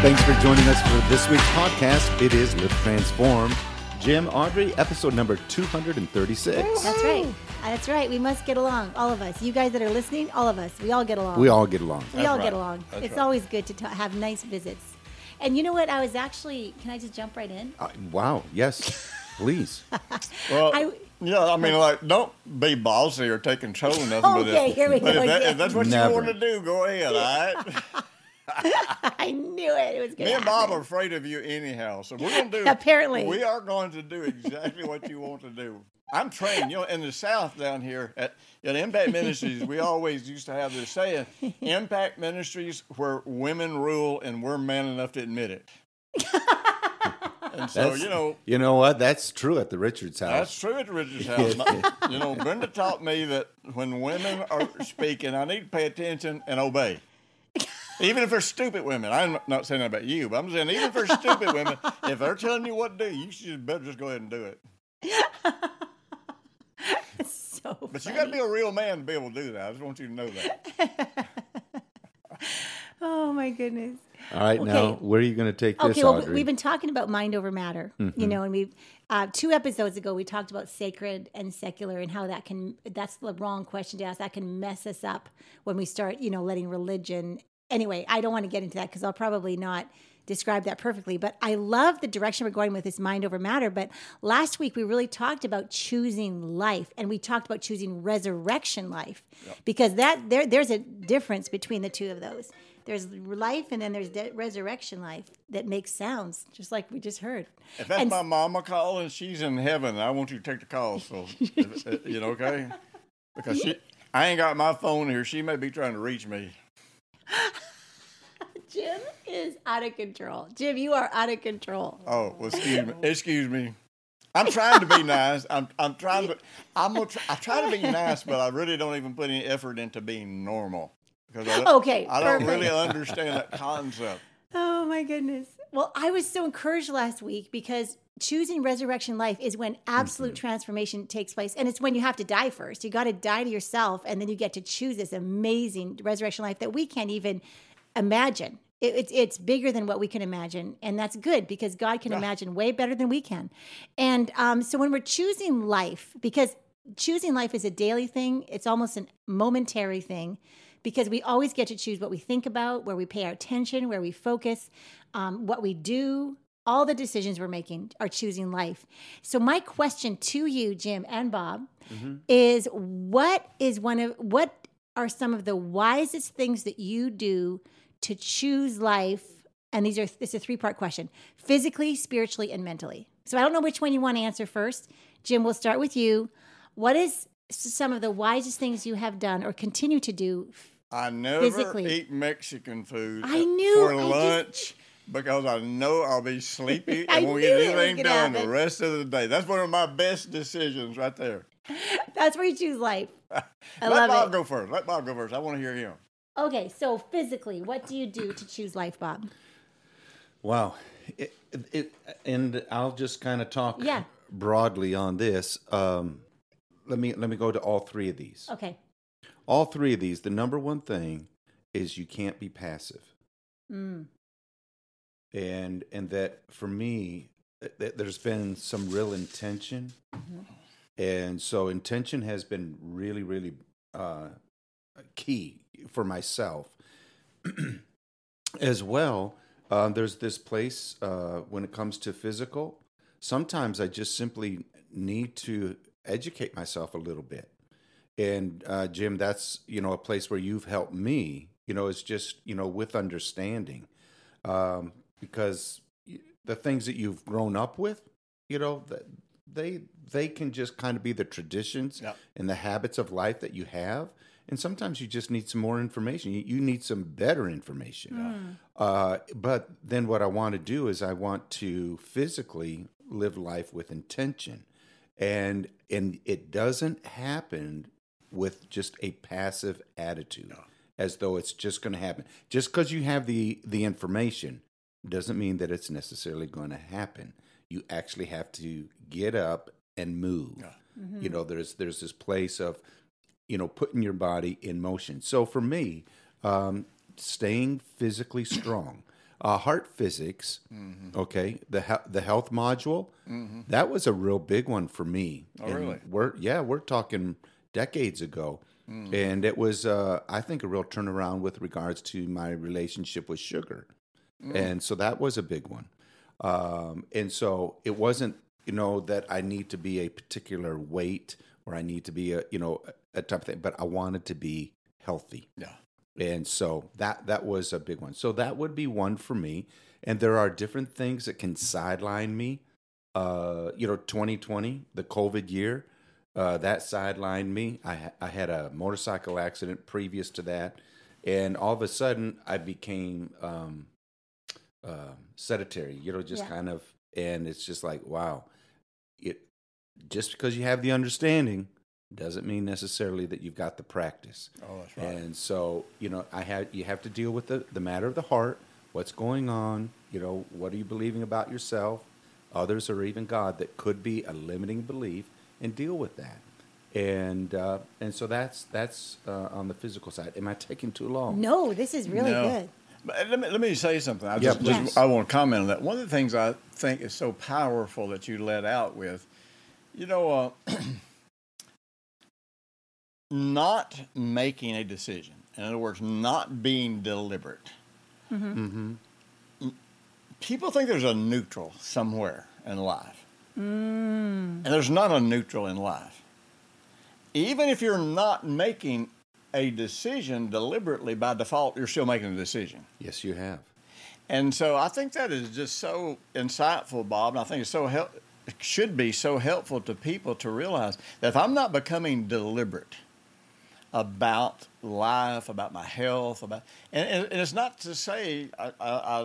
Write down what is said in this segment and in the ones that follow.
Thanks for joining us for this week's podcast. It is Live Transform. Jim, Audrey, episode number 236. That's right. That's right. We must get along, all of us. You guys that are listening, all of us. We all get along. We all get along. We all right. get along. That's it's right. always good to ta have nice visits. And you know what? I was actually. Can I just jump right in? Uh, wow, yes, please. Well, I- yeah, I mean, like, don't be bossy or take control of nothing. but Okay, if, here we but go If, that, again. if that's what Never. you want to do, go ahead, all right? I knew it. It was good. Me and Bob are afraid of you anyhow, so we're going to do. Apparently. we are going to do exactly what you want to do. I'm trained, you know, in the South down here at, at Impact Ministries. We always used to have this saying: Impact Ministries, where women rule, and we're man enough to admit it. and so, That's- you know, You know what? That's true at the Richards house. That's true at the Richard's house. You know, Brenda taught me that when women are speaking, I need to pay attention and obey. Even if they're stupid women, I'm not saying that about you, but I'm saying even if they're stupid women, if they're telling you what to do, you should better just go ahead and do it. so. But you got to be a real man to be able to do that. I just want you to know that. Oh my goodness. All right, now where are you going to take this, Okay, well, Audrey? we've been talking about mind over matter, Mm-hmm. you know, and we uh, two episodes ago we talked about sacred and secular and how that can that's the wrong question to ask. That can mess us up when we start, you know, letting religion. Anyway, I don't want to get into that because I'll probably not describe that perfectly. But I love the direction we're going with this mind over matter. But last week we really talked about choosing life, and we talked about choosing resurrection life because that there there's a difference between the two of those. There's life, and then there's de- resurrection life that makes sounds, just like we just heard. If that's And- my mama calling, she's in heaven. I want you to take the call. So, uh, you know, okay? Because she, I ain't got my phone here. She may be trying to reach me. Jim is out of control. Jim, you are out of control. Oh, well, excuse me. Excuse me. I'm trying to be nice. I'm I'm trying to I'm gonna try, I try to be nice, but I really don't even put any effort into being normal because I Okay, I don't perfect. really understand that concept. Oh my goodness. Well, I was so encouraged last week because choosing resurrection life is when absolute mm-hmm. transformation takes place. And it's when you have to die first. You got to die to yourself, and then you get to choose this amazing resurrection life that we can't even imagine. It, it's, it's bigger than what we can imagine. And that's good because God can imagine way better than we can. And um, so when we're choosing life, because choosing life is a daily thing, it's almost a momentary thing because we always get to choose what we think about, where we pay our attention, where we focus, um, what we do. All the decisions we're making are choosing life. So my question to you, Jim and Bob, is what is one of what are some of the wisest things that you do to choose life? And these are this is a three part question: physically, spiritually, and mentally. So I don't know which one you want to answer first. Jim, we'll start with you. What is some of the wisest things you have done or continue to do I never Physically. eat Mexican food I knew, for I just- lunch because I know I'll be sleepy and won't get anything done the rest of the day. That's one of my best decisions right there. That's where you choose life. I Let love Bob it. go first. Let Bob go first. I want to hear him. Okay, so physically, what do you do to choose life, Bob? Wow. It, it, and I'll just kind of talk Yeah. broadly on this. Um, let me let me go to all three of these. Okay. All three of these. The number one thing is you can't be passive, Mm. and and that for me, th- th- there's been some real intention, and so intention has been really really uh, key for myself as well. Um, there's this place uh, when it comes to physical. Sometimes I just simply need to educate myself a little bit. And uh, Jim, that's you know a place where you've helped me. You know, it's just you know with understanding, um, because the things that you've grown up with, you know, they they can just kind of be the traditions Yep. and the habits of life that you have. And sometimes you just need some more information. You, you need some better information. Uh, but then what I want to do is I want to physically live life with intention, and and it doesn't happen with just a passive attitude, as though it's just going to happen. Just because you have the the information doesn't mean that it's necessarily going to happen. You actually have to get up and move. You know, there's there's this place of you know putting your body in motion. So for me, um, staying physically strong. Uh, heart physics, Mm-hmm. okay, the he- the health module, that was a real big one for me. Oh, And really? We're yeah, we're talking decades ago, Mm. and it was uh, I think a real turnaround with regards to my relationship with sugar, Mm. and so that was a big one. Um, and so it wasn't you know that I need to be a particular weight or I need to be a you know a, a type of thing, but I wanted to be healthy. Yeah. and so that that was a big one. So that would be one for me. And there are different things that can sideline me. Uh you know 2020 the covid year uh that sidelined me. I i had a motorcycle accident previous to that. And all of a sudden i became um uh, sedentary you know just Yeah. kind of and it's just like wow. It just because you have the understanding doesn't mean necessarily that you've got the practice Oh, that's right. and so, you know, I had you have to deal with the, the matter of the heart, what's going on, you know, what are you believing about yourself, others or even God that could be a limiting belief and deal with that. And uh, and so that's that's uh, on the physical side. Am I taking too long? No, this is really No. good. But let me, let me say something. I Yeah, just, please. just- I want to comment on that. One of the things I think is so powerful that you let out with, you know, uh, not making a decision. In other words, not being deliberate. Mm-hmm. People think there's a neutral somewhere in life, Mm. and there's not a neutral in life. Even if you're not making a decision deliberately, by default, you're still making a decision. Yes, you have. And so I think that is just so insightful, Bob. And I think it's so hel- it should be so helpful to people to realize that if I'm not becoming deliberate about life, about my health, about and, and and it's not to say I, I, I,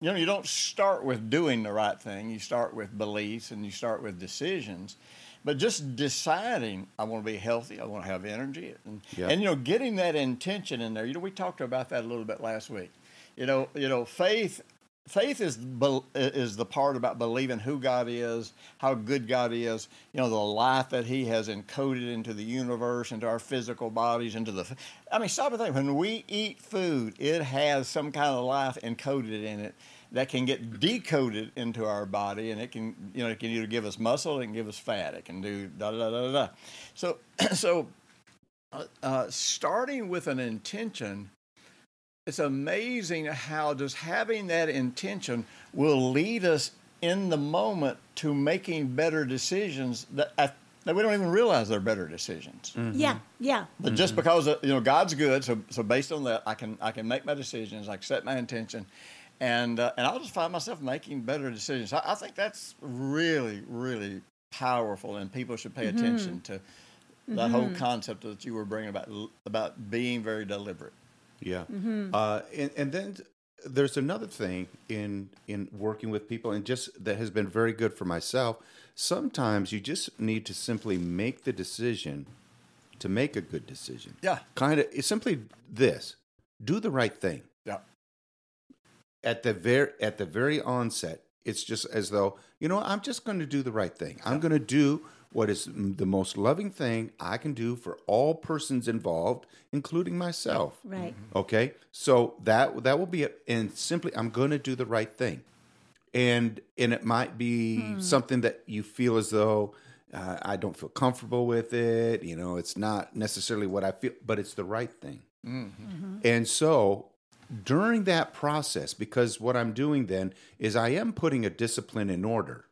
you know, you don't start with doing the right thing. You start with beliefs and you start with decisions. But just deciding I want to be healthy, I want to have energy, and, Yeah. and you know, getting that intention in there. You know, we talked about that a little bit last week. You know, you know, faith. Faith is is the part about believing who God is, how good God is. You know, the life that He has encoded into the universe, into our physical bodies, into the. I mean, stop and think. When we eat food, it has some kind of life encoded in it that can get decoded into our body, and it can, you know, it can either give us muscle, it can give us fat, it can do da da da da da. So, so uh, uh, starting with an intention, it's amazing how just having that intention will lead us in the moment to making better decisions that, that we don't even realize they're better decisions. Yeah, yeah. But just because uh, you know God's good, so so based on that, I can I can make my decisions, I can set my intention, and uh, and I'll just find myself making better decisions. I, I think that's really really powerful, and people should pay attention to that whole concept that you were bringing about about being very deliberate. Yeah. Uh, and, and then there's another thing in in working with people, and just that has been very good for myself. Sometimes you just need to simply make the decision to make a good decision. Yeah. Kind of it's simply this: do the right thing Yeah. at the very at the very onset. It's just as though you know I'm just going to do the right thing. I'm going to do what is the most loving thing I can do for all persons involved, including myself. Right. Mm-hmm. Okay, so that that will be it, and simply I'm going to do the right thing, and and it might be hmm. something that you feel as though uh, I don't feel comfortable with it. You know, it's not necessarily what I feel, but it's the right thing. Mm-hmm. Mm-hmm. And so during that process, because what I'm doing then is I am putting a discipline in order.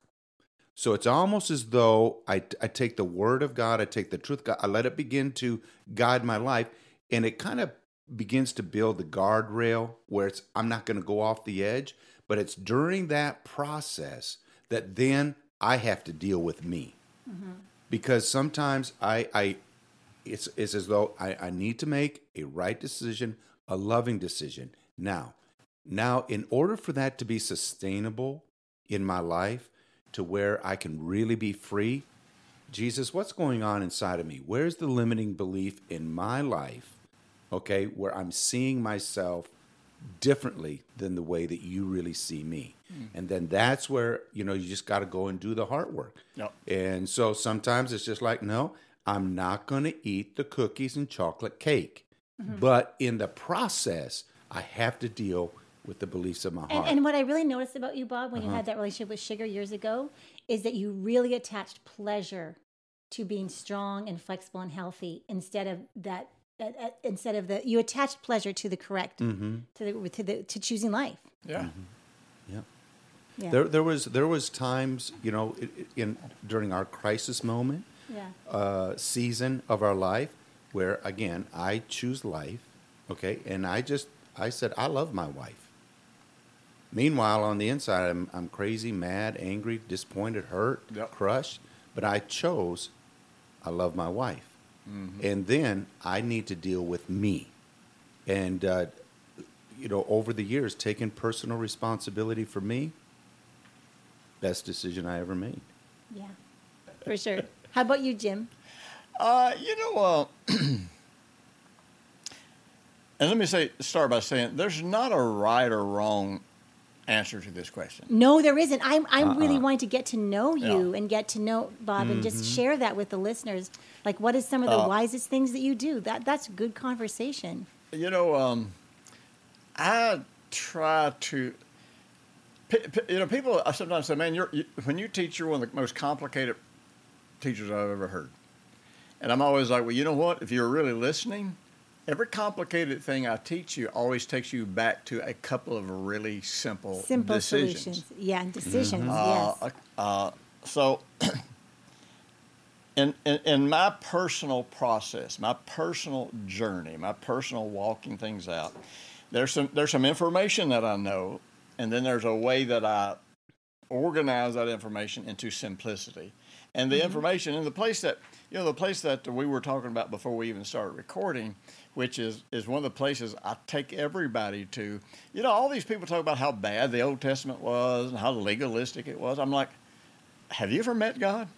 So it's almost as though I, I take the word of God, I take the truth God, I let it begin to guide my life, and it kind of begins to build the guardrail where it's I'm not going to go off the edge, but it's during that process that then I have to deal with me. Mm-hmm. Because sometimes I, I it's, it's as though I, I need to make a right decision, a loving decision. Now, now, in order for that to be sustainable in my life, to where I can really be free, Jesus, what's going on inside of me? Where's the limiting belief in my life? Okay, where I'm seeing myself differently than the way that you really see me. Hmm. And then that's where, you know, you just got to go and do the heart work. Yep. And so sometimes it's just like, no, I'm not going to eat the cookies and chocolate cake. Mm-hmm. But in the process, I have to deal with with the beliefs of my And, heart. and what I really noticed about you, Bob, Uh-huh. when you had that relationship with Sugar years ago, is that you really attached pleasure to being strong and flexible and healthy instead of that. Uh, uh, instead of the, you attached pleasure to the correct, Mm-hmm. to the to the to choosing life. Yeah. yeah. Yeah, There, there was there was times, you know, i- i- in during our crisis moment, yeah, uh, season of our life, where again I choose life, okay, and I just I said I love my wife. Meanwhile, on the inside, I'm I'm crazy, mad, angry, disappointed, hurt, Yep. crushed, but I chose I love my wife, and then I need to deal with me, and uh, you know, over the years, taking personal responsibility for me. Best decision I ever made. yeah, for sure. How about you, Jim? Uh, you know, uh, and let me say, start by saying there's not a right or wrong answer to this question. No, there isn't. I'm I'm really Uh-uh. wanting to get to know you Yeah. and get to know Bob and just Mm-hmm. share that with the listeners. Like, what is some of the Uh, wisest things that you do? That that's good conversation. You know, um, I try to. You know, people I sometimes say, "Man, you're you, when you teach, you're one of the most complicated teachers I've ever heard." And I'm always like, "Well, you know what? If you're really listening, every complicated thing I teach you always takes you back to a couple of really simple, Simple decisions." solutions. Yeah, and decisions. Uh, Yes. uh, so, in, in in my personal process, my personal journey, my personal walking things out, there's some there's some information that I know, and then there's a way that I organize that information into simplicity. And the information in the place that you know the place that we were talking about before we even started recording, which is is one of the places I take everybody to. You know, all these people talk about how bad the Old Testament was and how legalistic it was. I'm like, have you ever met God?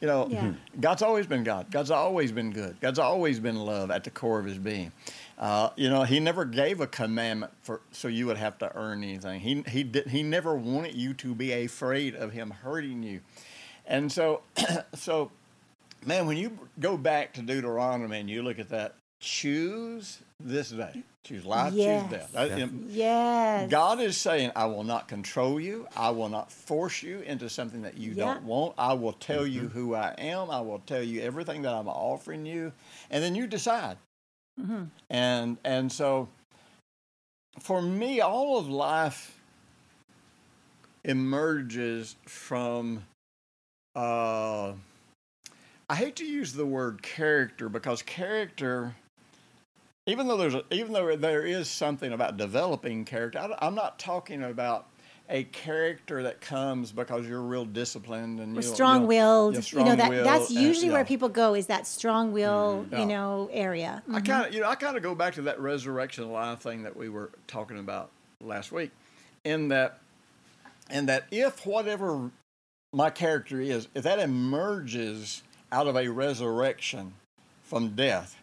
You know, Yeah. God's always been God. God's always been good. God's always been love at the core of His being. Uh, you know, He never gave a commandment for so you would have to earn anything. He He did. He never wanted you to be afraid of Him hurting you. And so, so, man, when you go back to Deuteronomy and you look at that, choose this day. Choose life. Yes. Choose death. Yeah. yes. God is saying, I will not control you. I will not force you into something that you Yeah. don't want. I will tell you who I am. I will tell you everything that I'm offering you. And then you decide. hmm And and so for me, all of life emerges from uh I hate to use the word character because character even though there's a, even though there is something about developing character, I, am not talking about a character that comes because you're real disciplined and We're you know- strong willed. yeah, you know that strong-willed that's and- usually where yeah. people go is that strong mm-hmm. will, Yeah. you know, area. I mm-hmm. kind of, you know, I kind of go back to that resurrection life thing that we were talking about last week, in that, and that if whatever my character is, if that emerges out of a resurrection from death,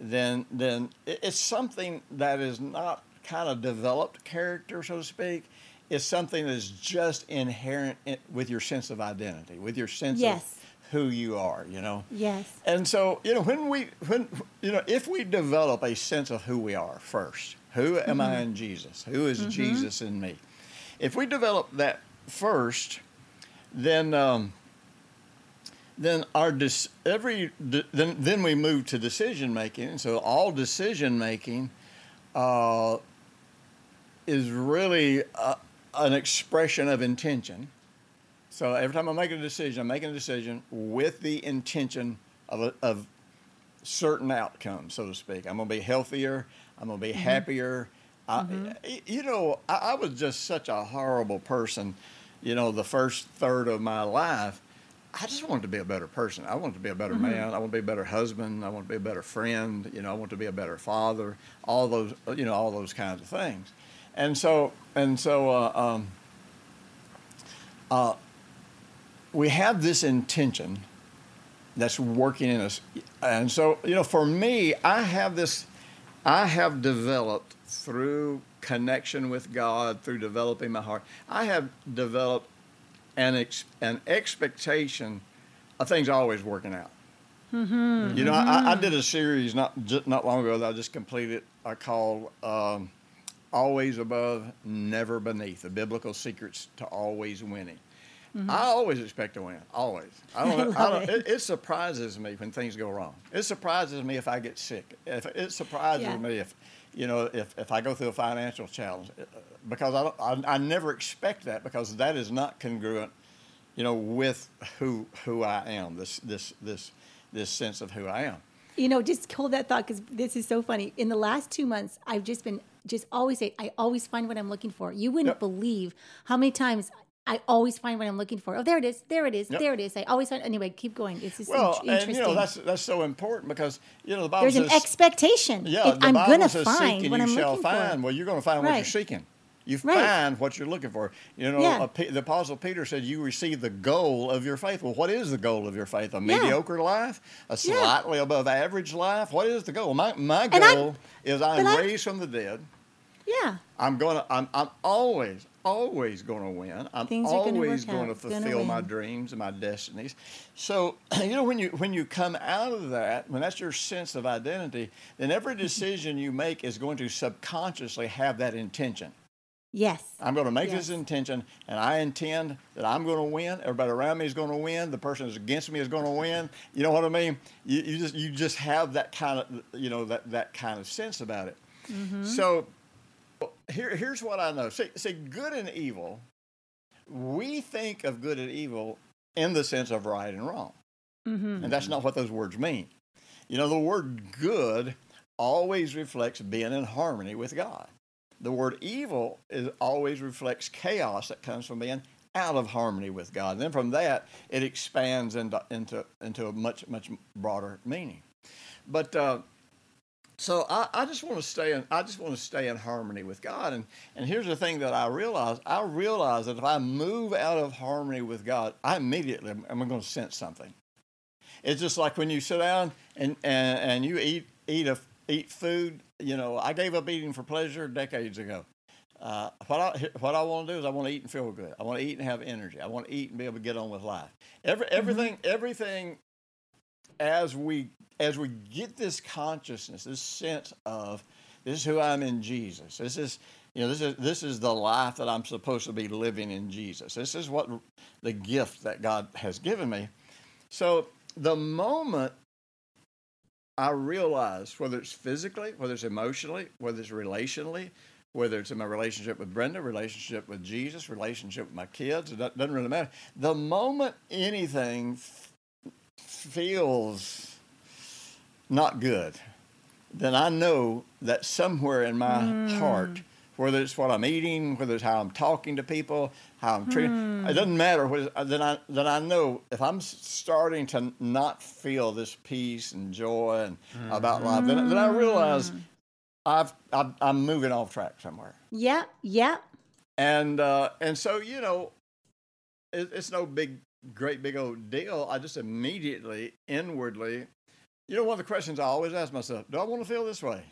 then then it's something that is not kind of developed character, so to speak. It's something that is just inherent in, with your sense of identity, with your sense Yes. of who you are. You know. Yes. And so, you know, when we, when, you know, if we develop a sense of who we are first, who am I in Jesus? Who is Jesus in me? If we develop that first, then, um, then our dis- every de- then then we move to decision making. So all decision making uh, is really uh, an expression of intention. So every time I make a decision, I'm making a decision with the intention of a, of certain outcomes, so to speak. I'm going to be healthier. I'm going to be happier. I, you know, I, I was just such a horrible person. You know, the first third of my life, I just wanted to be a better person. I wanted to be a better man. I want to be a better husband. I want to be a better friend. You know, I want to be a better father. All those, you know, all those kinds of things. And so, and so, uh, um, uh, we have this intention that's working in us. And so, you know, for me, I have this, I have developed through connection with God, through developing my heart, I have developed an, ex, an expectation of things always working out. Mm-hmm. You know, I, I did a series not not long ago that I just completed. I called um, always above, never beneath. The biblical secrets to always winning. I always expect to win. Always. I don't. Mm-hmm. I I don't it. it. it. surprises me when things go wrong. It surprises me if I get sick. If it surprises Yeah. me if, you know, if, if I go through a financial challenge, uh, because I, don't, I I never expect that because that is not congruent, you know, with who who I am. This this this this sense of who I am. You know, just hold that thought because this is so funny. In the last two months, I've just been just always say, I always find what I'm looking for. You wouldn't Yep. believe how many times I always find what I'm looking for. Oh, there it is. There it is. Yep. There it is. I always find. Anyway, keep going. It's just Well, in- and interesting. you know that's that's so important because you know the Bible There's an expectation. Yeah, If the I'm Bible gonna says, find "Seek and what you I'm shall looking find." for. Well, you're going to find what you're seeking. You Right. find what you're looking for. You know, Yeah. Pe- the Apostle Peter said, "You receive the goal of your faith." Well, what is the goal of your faith? A Yeah. mediocre life, a Yeah. slightly above average life. What is the goal? My my And I'm- goal is I'm but I'm- raised from the dead. Yeah. I'm gonna. I'm. I'm always, always gonna win. I'm Things always going to fulfill my dreams and my destinies. So, you know, when you when you come out of that, when that's your sense of identity, then every decision you make is going to subconsciously have that intention. Yes. I'm going to make Yes. this intention, and I intend that I'm going to win. Everybody around me is going to win. The person who's against me is going to win. You know what I mean? You, you just you just have that kind of you know that that kind of sense about it. So here here's what I know. See, see, good and evil. We think of good and evil in the sense of right and wrong, Mm-hmm. and that's not what those words mean. You know, the word good always reflects being in harmony with God. The word evil is always reflects chaos that comes from being out of harmony with God. And then from that, it expands into into into a much much broader meaning. But uh, so I, I just want to stay in I just want to stay in harmony with God. And and here's the thing that I realize I realize that if I move out of harmony with God, I immediately am, am going to sense something. It's just like when you sit down and, and, and you eat eat a eat food. You know, I gave up eating for pleasure decades ago. Uh, what I what I want to do is I want to eat and feel good. I want to eat and have energy. I want to eat and be able to get on with life. Every everything everything as we as we get this consciousness, this sense of this is who I'm in Jesus. This is you know this is this is the life that I'm supposed to be living in Jesus. This is what the gift that God has given me. So the moment I realize, whether it's physically, whether it's emotionally, whether it's relationally, whether it's in my relationship with Brenda, relationship with Jesus, relationship with my kids, it doesn't really matter. The moment anything feels not good, then I know that somewhere in my hmm. heart, whether it's what I'm eating, whether it's how I'm talking to people, how I'm treating, hmm. it doesn't matter. What is, uh, then I then I know if I'm starting to not feel this peace and joy and hmm. about life, then, then I realize I've, I've I'm moving off track somewhere Yeah. Yeah. and uh, and so you know, it, it's no big, great big old deal. I just immediately inwardly, you know, one of the questions I always ask myself: Do I want to feel this way?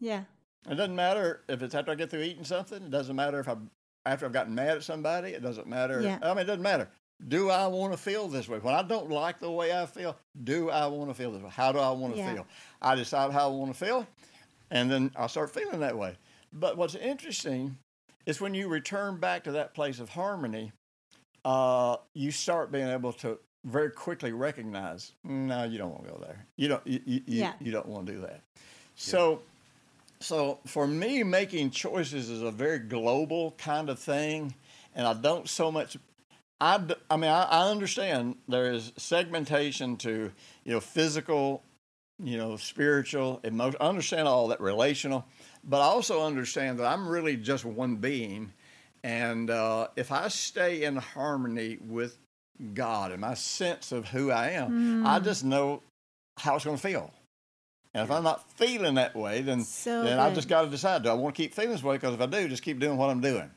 Yeah. It doesn't matter if it's after I get through eating something. It doesn't matter if I after I've gotten mad at somebody. It doesn't matter. Yeah. I mean, it doesn't matter. Do I want to feel this way? When I don't like the way I feel, do I want to feel this way? How do I want to Yeah. feel? I decide how I want to feel, and then I start feeling that way. But what's interesting is when you return back to that place of harmony, uh, you start being able to very quickly recognize, no, you don't want to go there. You don't. You, you, you- Yeah. you don't want to do that. So, so for me, making choices is a very global kind of thing, and I don't so much. I, I mean, I, I understand there is segmentation to you know physical, you know spiritual, emotional. I understand all that relational, but I also understand that I'm really just one being, and uh, if I stay in harmony with God and my sense of who I am, I just know how it's going to feel. And if I'm not feeling that way, then So then I just got to decide: do I want to keep feeling this way? Because if I do, just keep doing what I'm doing.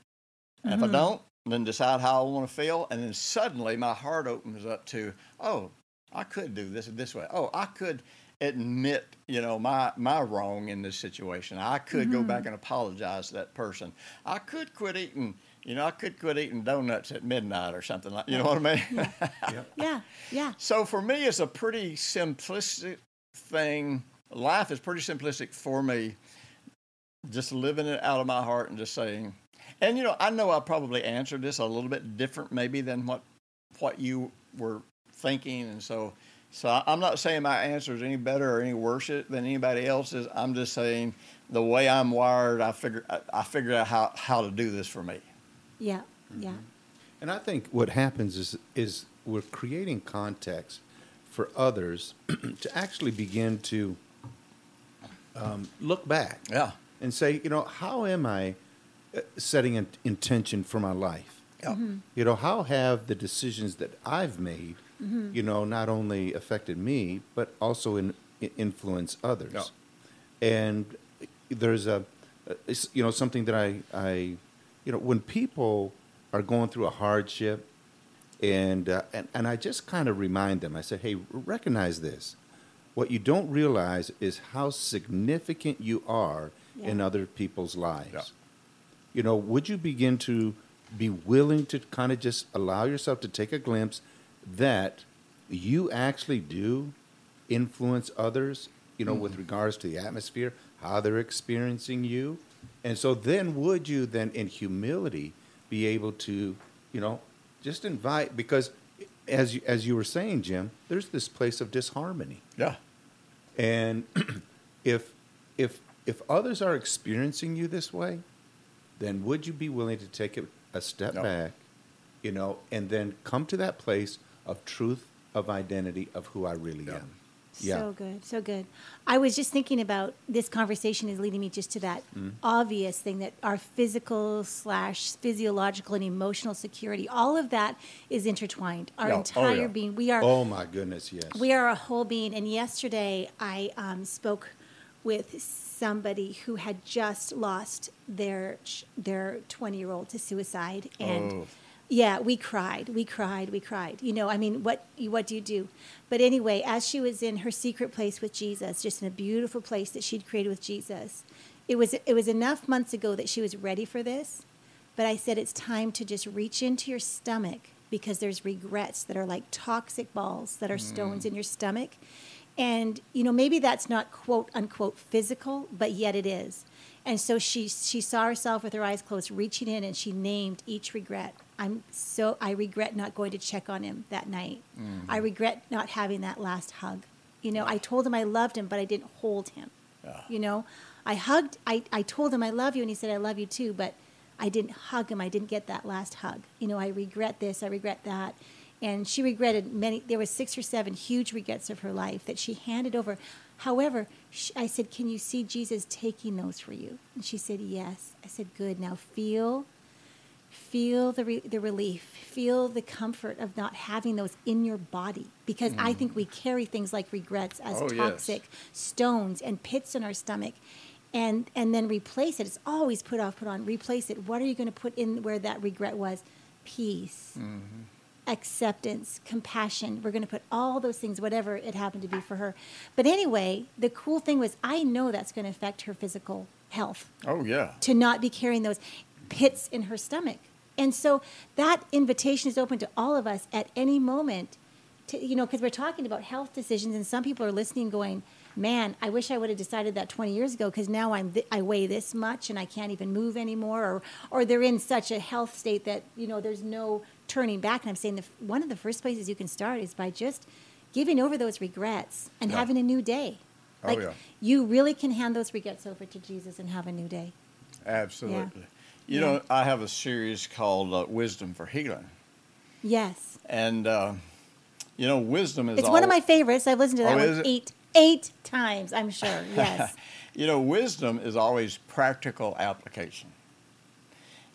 And Mm-hmm. if I don't, then decide how I want to feel. And then suddenly my heart opens up to, oh, I could do this this way. Oh, I could admit, you know, my my wrong in this situation. I could go Mm-hmm. back and apologize to that person. I could quit eating. You know, I could quit eating donuts at midnight or something like. You know what I mean? Yeah. Yeah. Yeah. So for me, it's a pretty simplistic thing. Life is pretty simplistic for me. just living it out of my heart and just saying, and you know, I know I probably answered this a little bit different maybe than what what you were thinking, and so so I- I'm not saying my answer is any better or any worse than anybody else's. I'm just saying the way I'm wired, I figure I, I figured out how how to do this for me. Yeah. Yeah. And I think what happens is is we're creating context for others to actually begin to um, look back Yeah. and say, you know, how am I uh, setting an intention for my life? Yeah. You know, how have the decisions that I've made, you know, not only affected me but also in, i- influence others? Yeah. And there's a, a- you know, something that I, I, you know, when people are going through a hardship, and uh, and and I just kind of remind them. I say, hey, recognize this. What you don't realize is how significant you are in other people's lives. Yeah. You know, would you begin to be willing to kind of just allow yourself to take a glimpse that you actually do influence others, you know, with regards to the atmosphere, how they're experiencing you. And so then would you then in humility be able to, you know, just invite because as you, as you were saying, Jim, there's this place of disharmony. Yeah. And if if if others are experiencing you this way, then would you be willing to take it a step No. back, you know, and then come to that place of truth of identity of who I really Yeah. am. Yeah. So good, so good. I was just thinking about this conversation is leading me just to that Mm. obvious thing that our physical slash physiological and emotional security, all of that is intertwined. Our Yeah. Oh, entire yeah. being, we are Oh my goodness, yes. we are a whole being. And yesterday I um, spoke with somebody who had just lost their their 20 year old to suicide. And Oh. Yeah, we cried, we cried, we cried. You know, I mean, what what do you do? But anyway, as she was in her secret place with Jesus, just in a beautiful place that she'd created with Jesus, it was it was enough months ago that she was ready for this. But I said it's time to just reach into your stomach because there's regrets that are like toxic balls that are stones mm. in your stomach. And you know, maybe that's not quote unquote physical, but yet it is. And so she she saw herself with her eyes closed reaching in and she named each regret. I'm so I regret not going to check on him that night. Mm-hmm. I regret not having that last hug. You know, I told him I loved him, but I didn't hold him. Yeah. You know, I hugged, I, I told him I love you, and he said, I love you too, but I didn't hug him. I didn't get that last hug. You know, I regret this, I regret that. And she regretted many, there was six or seven huge regrets of her life that she handed over. However, sh I said, Can you see Jesus taking those for you? And she said, Yes. I said, Good. Now feel feel the, re- the relief feel the comfort of not having those in your body. Because i think we mm. carry things like regrets as Oh, yes. toxic stones and pits in our stomach. And and then replace it. It's always put off put on. Replace it. What are you going to put in where that regret was? Peace. Mm-hmm. Acceptance. Compassion. We're going to put all those things whatever it happened to be for her. But anyway the cool thing was i know that's going to affect her physical health. Oh yeah. to not be carrying those pits in her stomach. And so that invitation is open to all of us at any moment. To, you know, because we're talking about health decisions, and some people are listening, going, "Man, I wish I would have decided that 20 years ago, because now I'm th- I weigh this much and I can't even move anymore." Or, or they're in such a health state that you know there's no turning back. And I'm saying the, f- one of the first places you can start is by just giving over those regrets and Yeah. having a new day. Oh, Like yeah. you really can hand those regrets over to Jesus and have a new day. Absolutely. You Yeah. know, I have a series called uh, Wisdom for Healing, Yes. and uh, you know, wisdom is It's one of my favorites. I've listened to that Oh, one eight eight times, I'm sure. Yes. you know, wisdom is always practical application.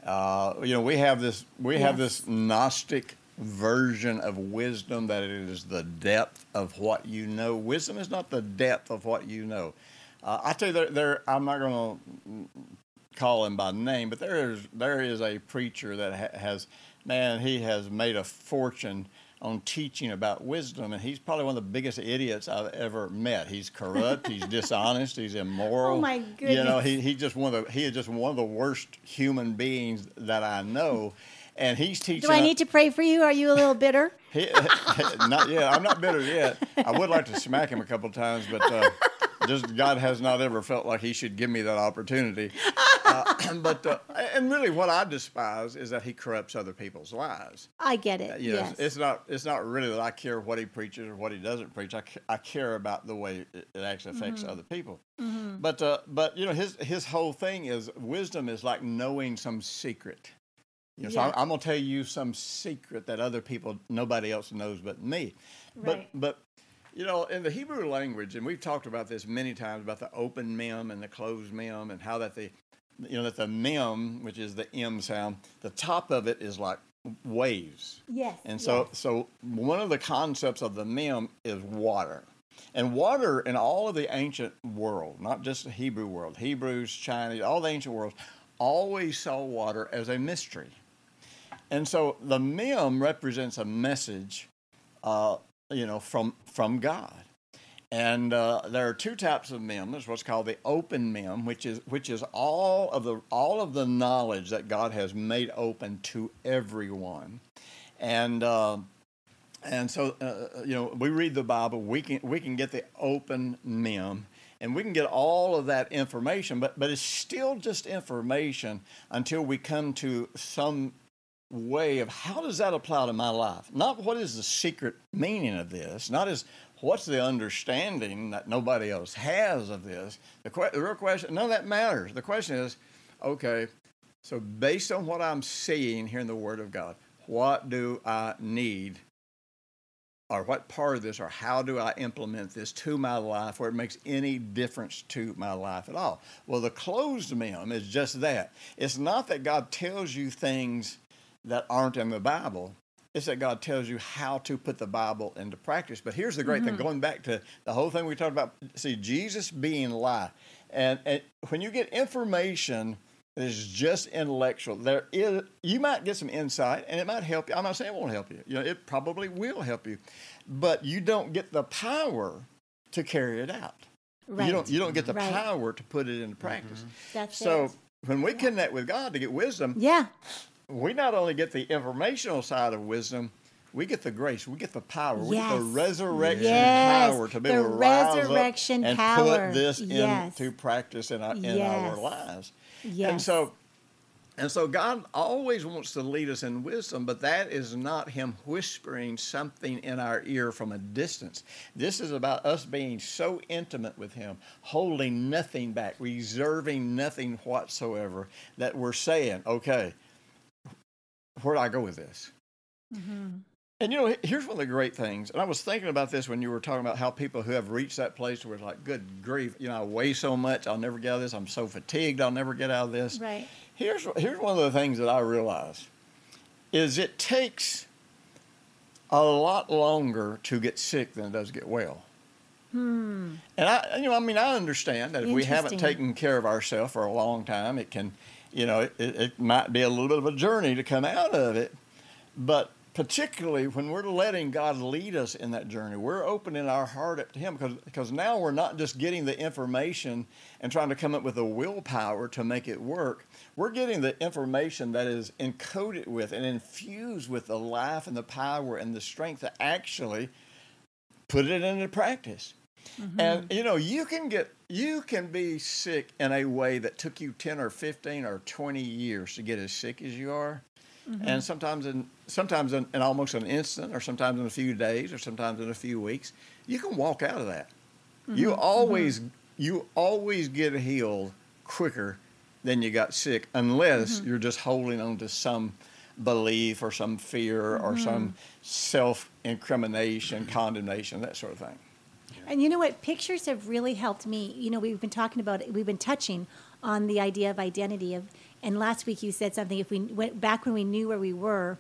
Uh, you know, we have this we have this Gnostic version of wisdom that it is the depth of what you know. Wisdom is not the depth of what you know. Uh, I tell you, there, there I'm not going to call him by name, but there is there is a preacher that ha- has man he has made a fortune on teaching about wisdom, and he's probably one of the biggest idiots I've ever met. He's corrupt, he's dishonest, he's immoral. Oh, my goodness! You know, he he just one of the, he is just one of the worst human beings that I know, and he's teaching. Do I need to pray for you? Are you a little bitter? He, not yet. I'm not bitter yet. I would like to smack him a couple times, but uh, just God has not ever felt like He should give me that opportunity. Uh, but uh, and really, what I despise is that He corrupts other people's lives. I get it. You know, yes. it's not it's not really that I care what he preaches or what he doesn't preach. I, I care about the way it, it actually affects Mm-hmm. other people. But uh, but you know his his whole thing is wisdom is like knowing some secret. You know, so I'm, I'm gonna tell you some secret that other people nobody else knows but me. Right. But but you know in the Hebrew language, and we've talked about this many times about the open mem and the closed mem and how that the you know that the mem, which is the m sound, the top of it is like waves. yes. And so, yes. so one of the concepts of the mem is water. And water in all of the ancient world, not just the Hebrew world, Hebrews, Chinese, all the ancient worlds, always saw water as a mystery. And so the mem represents a message, uh, you know, from from God. And uh, there are two types of mem. There's what's called the open mem, which is which is all of the all of the knowledge that God has made open to everyone. And uh, and so uh, you know we read the Bible. We can we can get the open mem, and we can get all of that information. But but it's still just information until we come to some way of how does that apply to my life? Not what is the secret meaning of this, not as what's the understanding that nobody else has of this. The, que- the real question, none of that matters. The question is, okay, so based on what I'm seeing here in the Word of God, what do I need? Or what part of this, or how do I implement this to my life where it makes any difference to my life at all? Well, the closed mem is just that. It's not that God tells you things that aren't in the Bible. It's that God tells you how to put the Bible into practice. But here's the great thing mm-hmm. going back to the whole thing we talked about see, Jesus being life. And, and when you get information that is just intellectual, there is you might get some insight and it might help you. I'm not saying it won't help you. You know, it probably will help you. But you don't get the power to carry it out. right. You don't you don't get the Right. power to put it into practice. Mm-hmm. That's So it. when we connect with God to get wisdom, Yeah. We not only get the informational side of wisdom, we get the grace, we get the power, we get the resurrection Yes. power to be The able to rise resurrection up and power. put this Yes. into practice in our, in our lives. Yes. And so, and so God always wants to lead us in wisdom, but that is not Him whispering something in our ear from a distance. This is about us being so intimate with Him, holding nothing back, reserving nothing whatsoever, that we're saying, okay, where do I go with this? And you know, here's one of the great things, and I was thinking about this when you were talking about how people who have reached that place where it's like, good grief, you know, I weigh so much, I'll never get out of this. I'm so fatigued, I'll never get out of this. Right. Here's here's one of the things that I realize is it takes a lot longer to get sick than it does get well. Hmm. And I, you know, I mean, I understand that if we haven't taken care of ourselves for a long time, it can, you know, it, it might be a little bit of a journey to come out of it. But particularly when we're letting God lead us in that journey, we're opening our heart up to Him because because now we're not just getting the information and trying to come up with the willpower to make it work. We're getting the information that is encoded with and infused with the life and the power and the strength to actually put it into practice. Mm-hmm. And you know, you can get you can be sick in a way that took you 10 or 15 or 20 years to get as sick as you are. Mm-hmm. And sometimes in sometimes in, in almost an instant or sometimes in a few days or sometimes in a few weeks, you can walk out of that. Mm-hmm. You always you always get healed quicker than you got sick unless you're just holding on to some belief or some fear or some self incrimination, condemnation, that sort of thing. And you know what? Pictures have really helped me. You know, we've been talking about it, we've been touching on the idea of identity of and last week you said something if we went back when we knew where we were,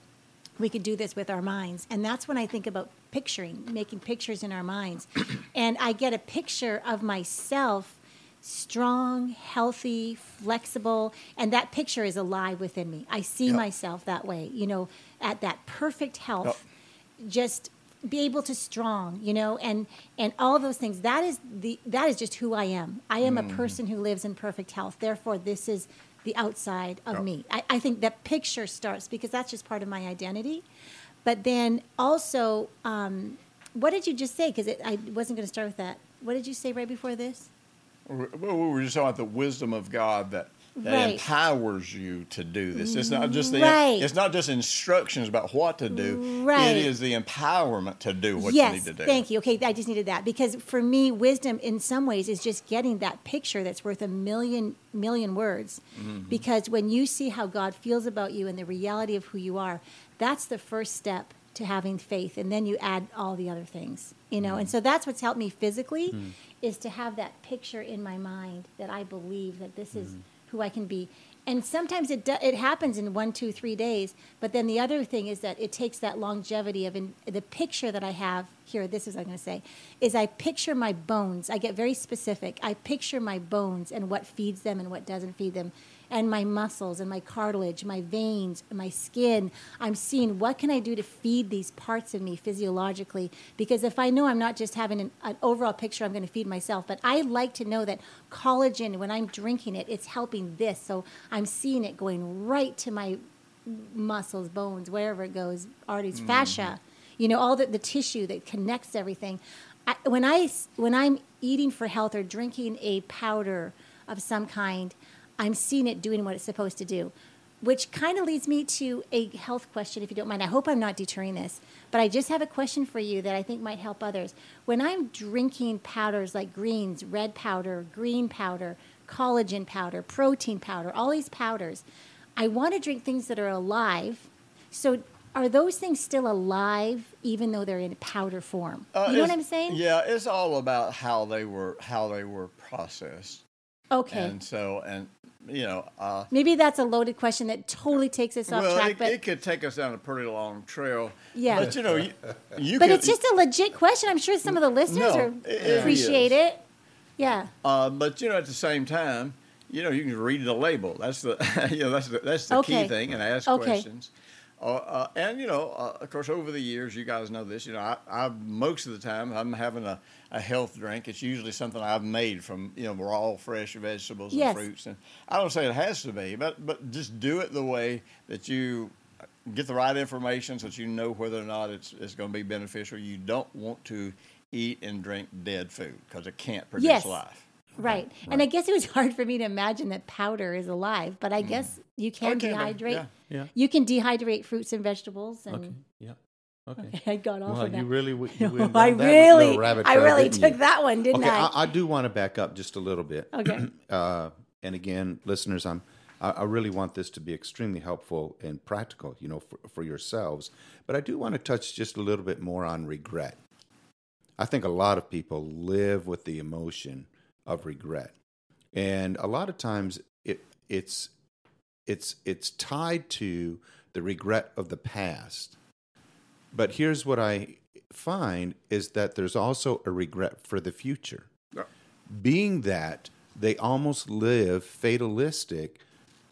we could do this with our minds. And that's when I think about picturing, making pictures in our minds. and I get a picture of myself strong, healthy, flexible, and that picture is alive within me. I see Yep. myself that way, you know, at that perfect health just be able to strong you know and and all those things that is the that is just who i am i am Mm-hmm. a person who lives in perfect health therefore this is the outside of me I, I think that picture starts because that's just part of my identity but then also um, what did you just say? Because I wasn't going to start with that. What did you say right before this? Well, we were just talking about the wisdom of God that that Right. empowers you to do this. It's not just the Right. it's not just instructions about what to do. Right. It is the empowerment to do what yes, you need to do. thank you. Okay, I just needed that because for me, wisdom in some ways is just getting that picture that's worth a million million words. Mm-hmm. Because when you see how God feels about you and the reality of who you are, that's the first step to having faith, and then you add all the other things. You know, Mm-hmm. and so that's what's helped me physically is to have that picture in my mind that I believe that this is Mm-hmm. Who I can be. And sometimes it do, it happens in one, two, three days. But then the other thing is that it takes that longevity of in, the picture that I have here. This is what I'm going to say is I picture my bones. I get very specific. I picture my bones and what feeds them and what doesn't feed them, and my muscles and my cartilage, my veins, my skin. I'm seeing what can I do to feed these parts of me physiologically. Because if I know I'm not just having an, an overall picture, I'm going to feed myself. But I like to know that collagen, when I'm drinking it, it's helping this. So I'm seeing it going right to my muscles, bones, wherever it goes, arteries, mm-hmm. fascia, you know, all the, the tissue that connects everything. I, when I when I'm eating for health or drinking a powder of some kind, I'm seeing it doing what it's supposed to do. Which kind of leads me to a health question, if you don't mind. I hope I'm not deterring this, but I just have a question for you that I think might help others. When I'm drinking powders like greens, red powder, green powder, collagen powder, protein powder, all these powders, I want to drink things that are alive. So, are those things still alive, even though they're in powder form? Uh, you know what I'm saying? Yeah, it's all about how they were how they were processed. Okay. And so and you know, uh, Maybe that's a loaded question that totally takes us off well, track, it, but it could take us down a pretty long trail. Yeah. But you know, you, you but could, it's just a legit question. I'm sure some of the listeners No, are, it- it appreciate is. it. Yeah. Uh, but you know, at the same time, you know, you can read the label. That's the you know that's the that's the Okay. key thing, and ask Okay. questions. Uh, uh, and you know, uh, of course, over the years, you guys know this. You know, I, I most of the time I'm having a, a health drink. It's usually something I've made from you know raw, fresh vegetables and Yes. fruits. And I don't say it has to be, but but just do it the way that you get the right information, so that you know whether or not it's it's going to be beneficial. You don't want to eat and drink dead food because it can't produce Yes. life. Right. And I guess it was hard for me to imagine that powder is alive, but I guess you can Okay, dehydrate. yeah. Yeah. You can dehydrate fruits and vegetables. And Okay. Yeah. Okay. Okay, I got off Well, of that. you really, you I really, I really took you? that one, didn't Okay, I? I, I do want to back up just a little bit. Okay. Uh, and again, listeners, I'm I, I really want this to be extremely helpful and practical, you know, for, for yourselves. But I do want to touch just a little bit more on regret. I think a lot of people live with the emotion of regret, and a lot of times it it's it's it's tied to the regret of the past. But here's what I find is that there's also a regret for the future. Being that they almost live fatalistic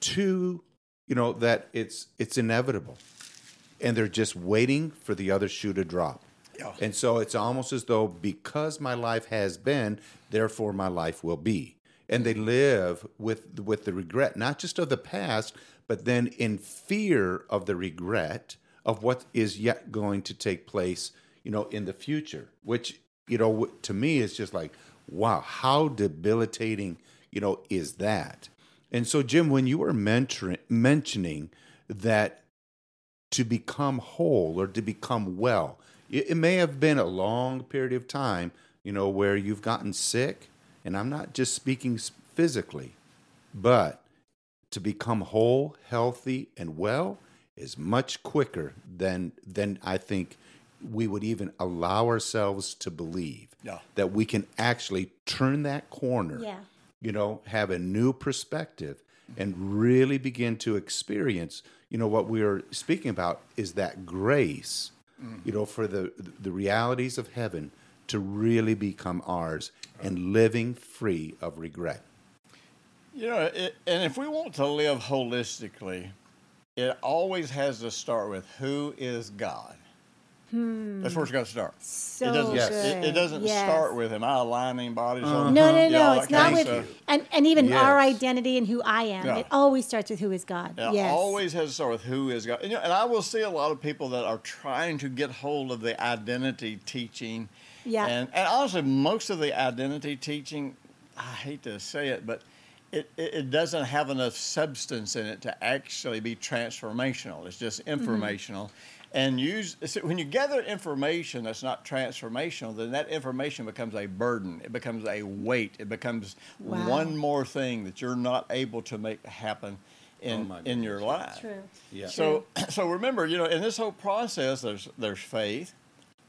to you know that it's it's inevitable. And they're just waiting for the other shoe to drop. Yeah. and so it's almost as though because my life has been therefore my life will be. And they live with with the regret not just of the past but then in fear of the regret of what is yet going to take place you know in the future which you know to me is just like wow how debilitating you know is that? And so jim when you were mentoring, mentioning that to become whole or to become well it, it may have been a long period of time you know where you've gotten sick and i'm not just speaking physically but to become whole healthy and well is much quicker than than i think we would even allow ourselves to believe Yeah. that we can actually turn that corner Yeah. you know have a new perspective and really begin to experience you know what we are speaking about is that grace mm. you know for the the realities of heaven to really become ours and living free of regret You know, it, and if we want to live holistically, it always has to start with who is God. Hmm. That's where it's got to start. So it doesn't. Yes. It, it doesn't Yes. start with am I aligning bodies on the body? No, no, know, no. It's not with stuff. and and even Yes. our identity and who I am. Yeah. It always starts with who is God. It yes. always has to start with who is God. And, you know, and I will see a lot of people that are trying to get hold of the identity teaching. Yeah. And, and honestly, most of the identity teaching, I hate to say it, but it, it, it doesn't have enough substance in it to actually be transformational. It's just Mm-hmm. informational. And use so when you gather information that's not transformational, then that information becomes a burden. It becomes a weight. It becomes Wow. one more thing that you're not able to make happen in Oh, in your life. True. Yeah. So so remember, you know, in this whole process, there's there's faith,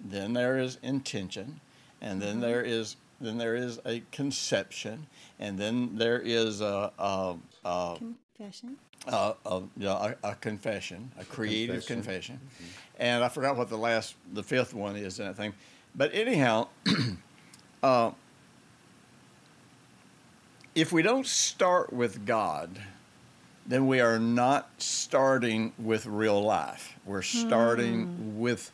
then there is intention, and then mm-hmm. there is then there is a conception, and then there is a a, a, Confession. a, a, you a, a confession, a creative confession. confession, mm-hmm. and I forgot what the last the fifth one is in that thing, but anyhow. uh, if we don't start with God, then we are not starting with real life. We're starting hmm. with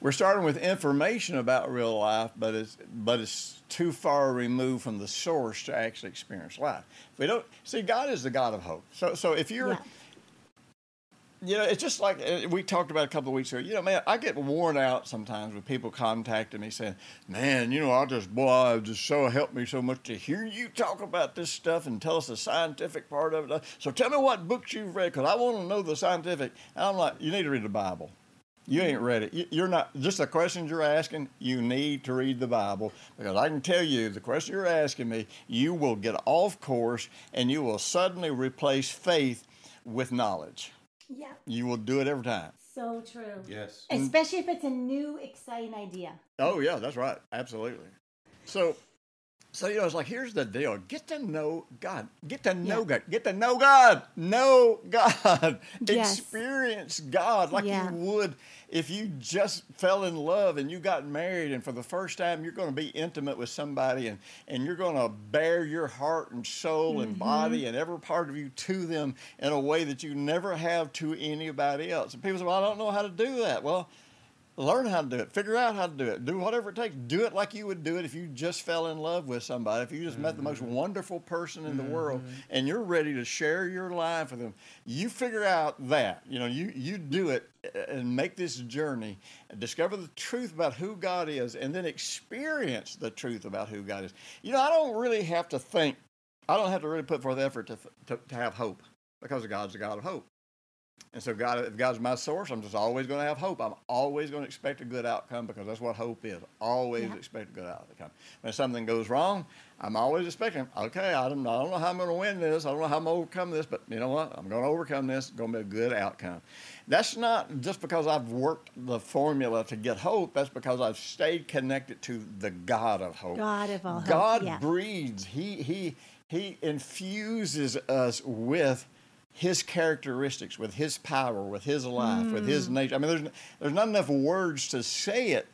we're starting with information about real life, but it's but it's too far removed from the source to actually experience life. If we don't see God is the God of hope. So so if you're Yeah. you know, it's just like uh, we talked about a couple of weeks ago. You know, man, I get worn out sometimes with people contacting me saying, "Man, you know, I just boy, it just so helped me so much to hear you talk about this stuff and tell us the scientific part of it. So tell me what books you've read because I want to know the scientific." And I'm like, "You need to read the Bible." You ain't read it. You- You're not just the questions you're asking. You need to read the Bible because I can tell you the question you're asking me, you will get off course and you will suddenly replace faith with knowledge. Yeah. You will do it every time. So true. Yes. Especially if it's a new, exciting idea. Oh yeah, that's right. Absolutely. So, so you know, it's like here's the deal: get to know God, get to know Yeah. God, get to know God, know God, Yes. experience God like Yeah. you would if you just fell in love and you got married, and for the first time you're going to be intimate with somebody, and and you're going to bare your heart and soul and body Mm-hmm. and every part of you to them in a way that you never have to anybody else. And people say, "Well, I don't know how to do that." Well learn how to do it. Figure out how to do it. Do whatever it takes. Do it like you would do it if you just fell in love with somebody if you just met the most wonderful person in the world and you're ready to share your life with them. You figure out that. You know you you do it uh, and make this journey. Discover the truth about who god is and then experience the truth about who god is. You know i don't really have to think i don't have to really put forth effort to, to, to have hope because god's a god of hope and so, God, if God's my source, I'm just always going to have hope. I'm always going to expect a good outcome because that's what hope is. Always Yeah. expect a good outcome. When something goes wrong, I'm always expecting, okay, I don't, I don't know how I'm going to win this. I don't know how I'm going to overcome this, but you know what? I'm going to overcome this. It's going to be a good outcome. That's not just because I've worked the formula to get hope. That's because I've stayed connected to the God of hope. God of all hope, God yeah. breathes. He he he infuses us with his characteristics, with his power, with his life, with Mm. his nature. I mean, there's there's not enough words to say it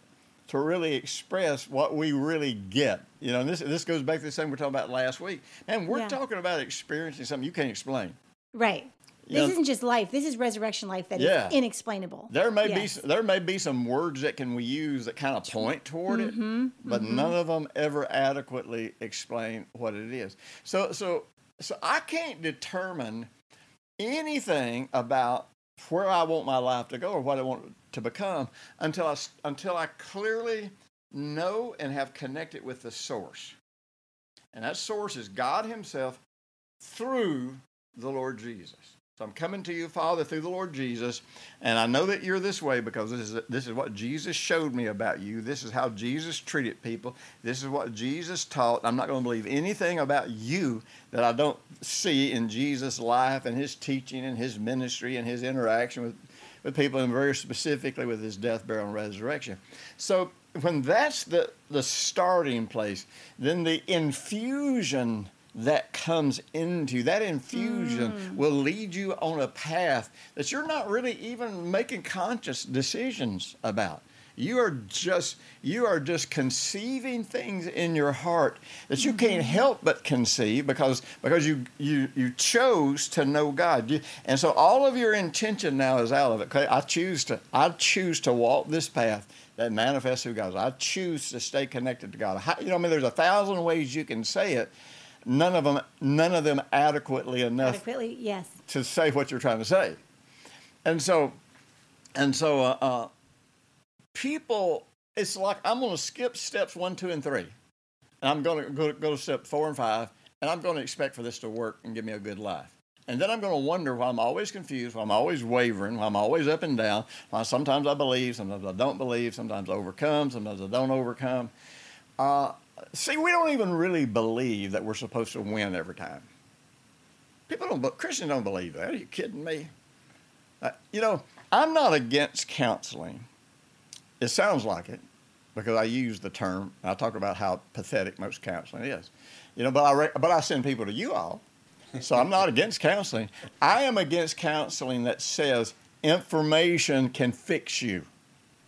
to really express what we really get. You know, and this this goes back to the same we were talking about last week. And we're Yeah. talking about experiencing something you can't explain. Right. You This know- isn't just life. This is resurrection life that is Yeah. inexplainable. There may Yes. be there may be some words that can we use that kind of point toward Mm-hmm, it, but none of them ever adequately explain what it is. So so so I can't determine anything about where I want my life to go or what I want to become until I until I clearly know and have connected with the source. And that source is God himself through the Lord Jesus. So I'm coming to you, Father, through the Lord Jesus, and I know that you're this way because this is this is what Jesus showed me about you. This is how Jesus treated people. This is what Jesus taught. I'm not going to believe anything about you that I don't see in Jesus' life and his teaching and his ministry and his interaction with with people and very specifically with his death, burial, and resurrection. So when that's the, the starting place, then the infusion that comes into that infusion mm. will lead you on a path that you're not really even making conscious decisions about. You are just you are just conceiving things in your heart that you can't mm-hmm. help but conceive because because you you you chose to know God. You, and so all of your intention now is out of it. Okay, I choose to I choose to walk this path that manifests who God is. I choose to stay connected to God. How, you know, I mean, there's a thousand ways you can say it. None of them, none of them adequately enough Adequately, yes. to say what you're trying to say. And so, and so, uh, uh, people, it's like I'm going to skip steps one, two, and three, and I'm going to go, go to step four and five, and I'm going to expect for this to work and give me a good life. And then I'm going to wonder why I'm always confused, why I'm always wavering, why I'm always up and down, why sometimes I believe, sometimes I don't believe, sometimes I overcome, sometimes I don't overcome. Uh, see, we don't even really believe that we're supposed to win every time. People don't, Christians don't believe that. Are you kidding me? Uh, you know, I'm not against counseling. It sounds like it because I use the term. I talk about how pathetic most counseling is. You know, but I but I send people to you all, so I'm not against counseling. I am against counseling that says information can fix you.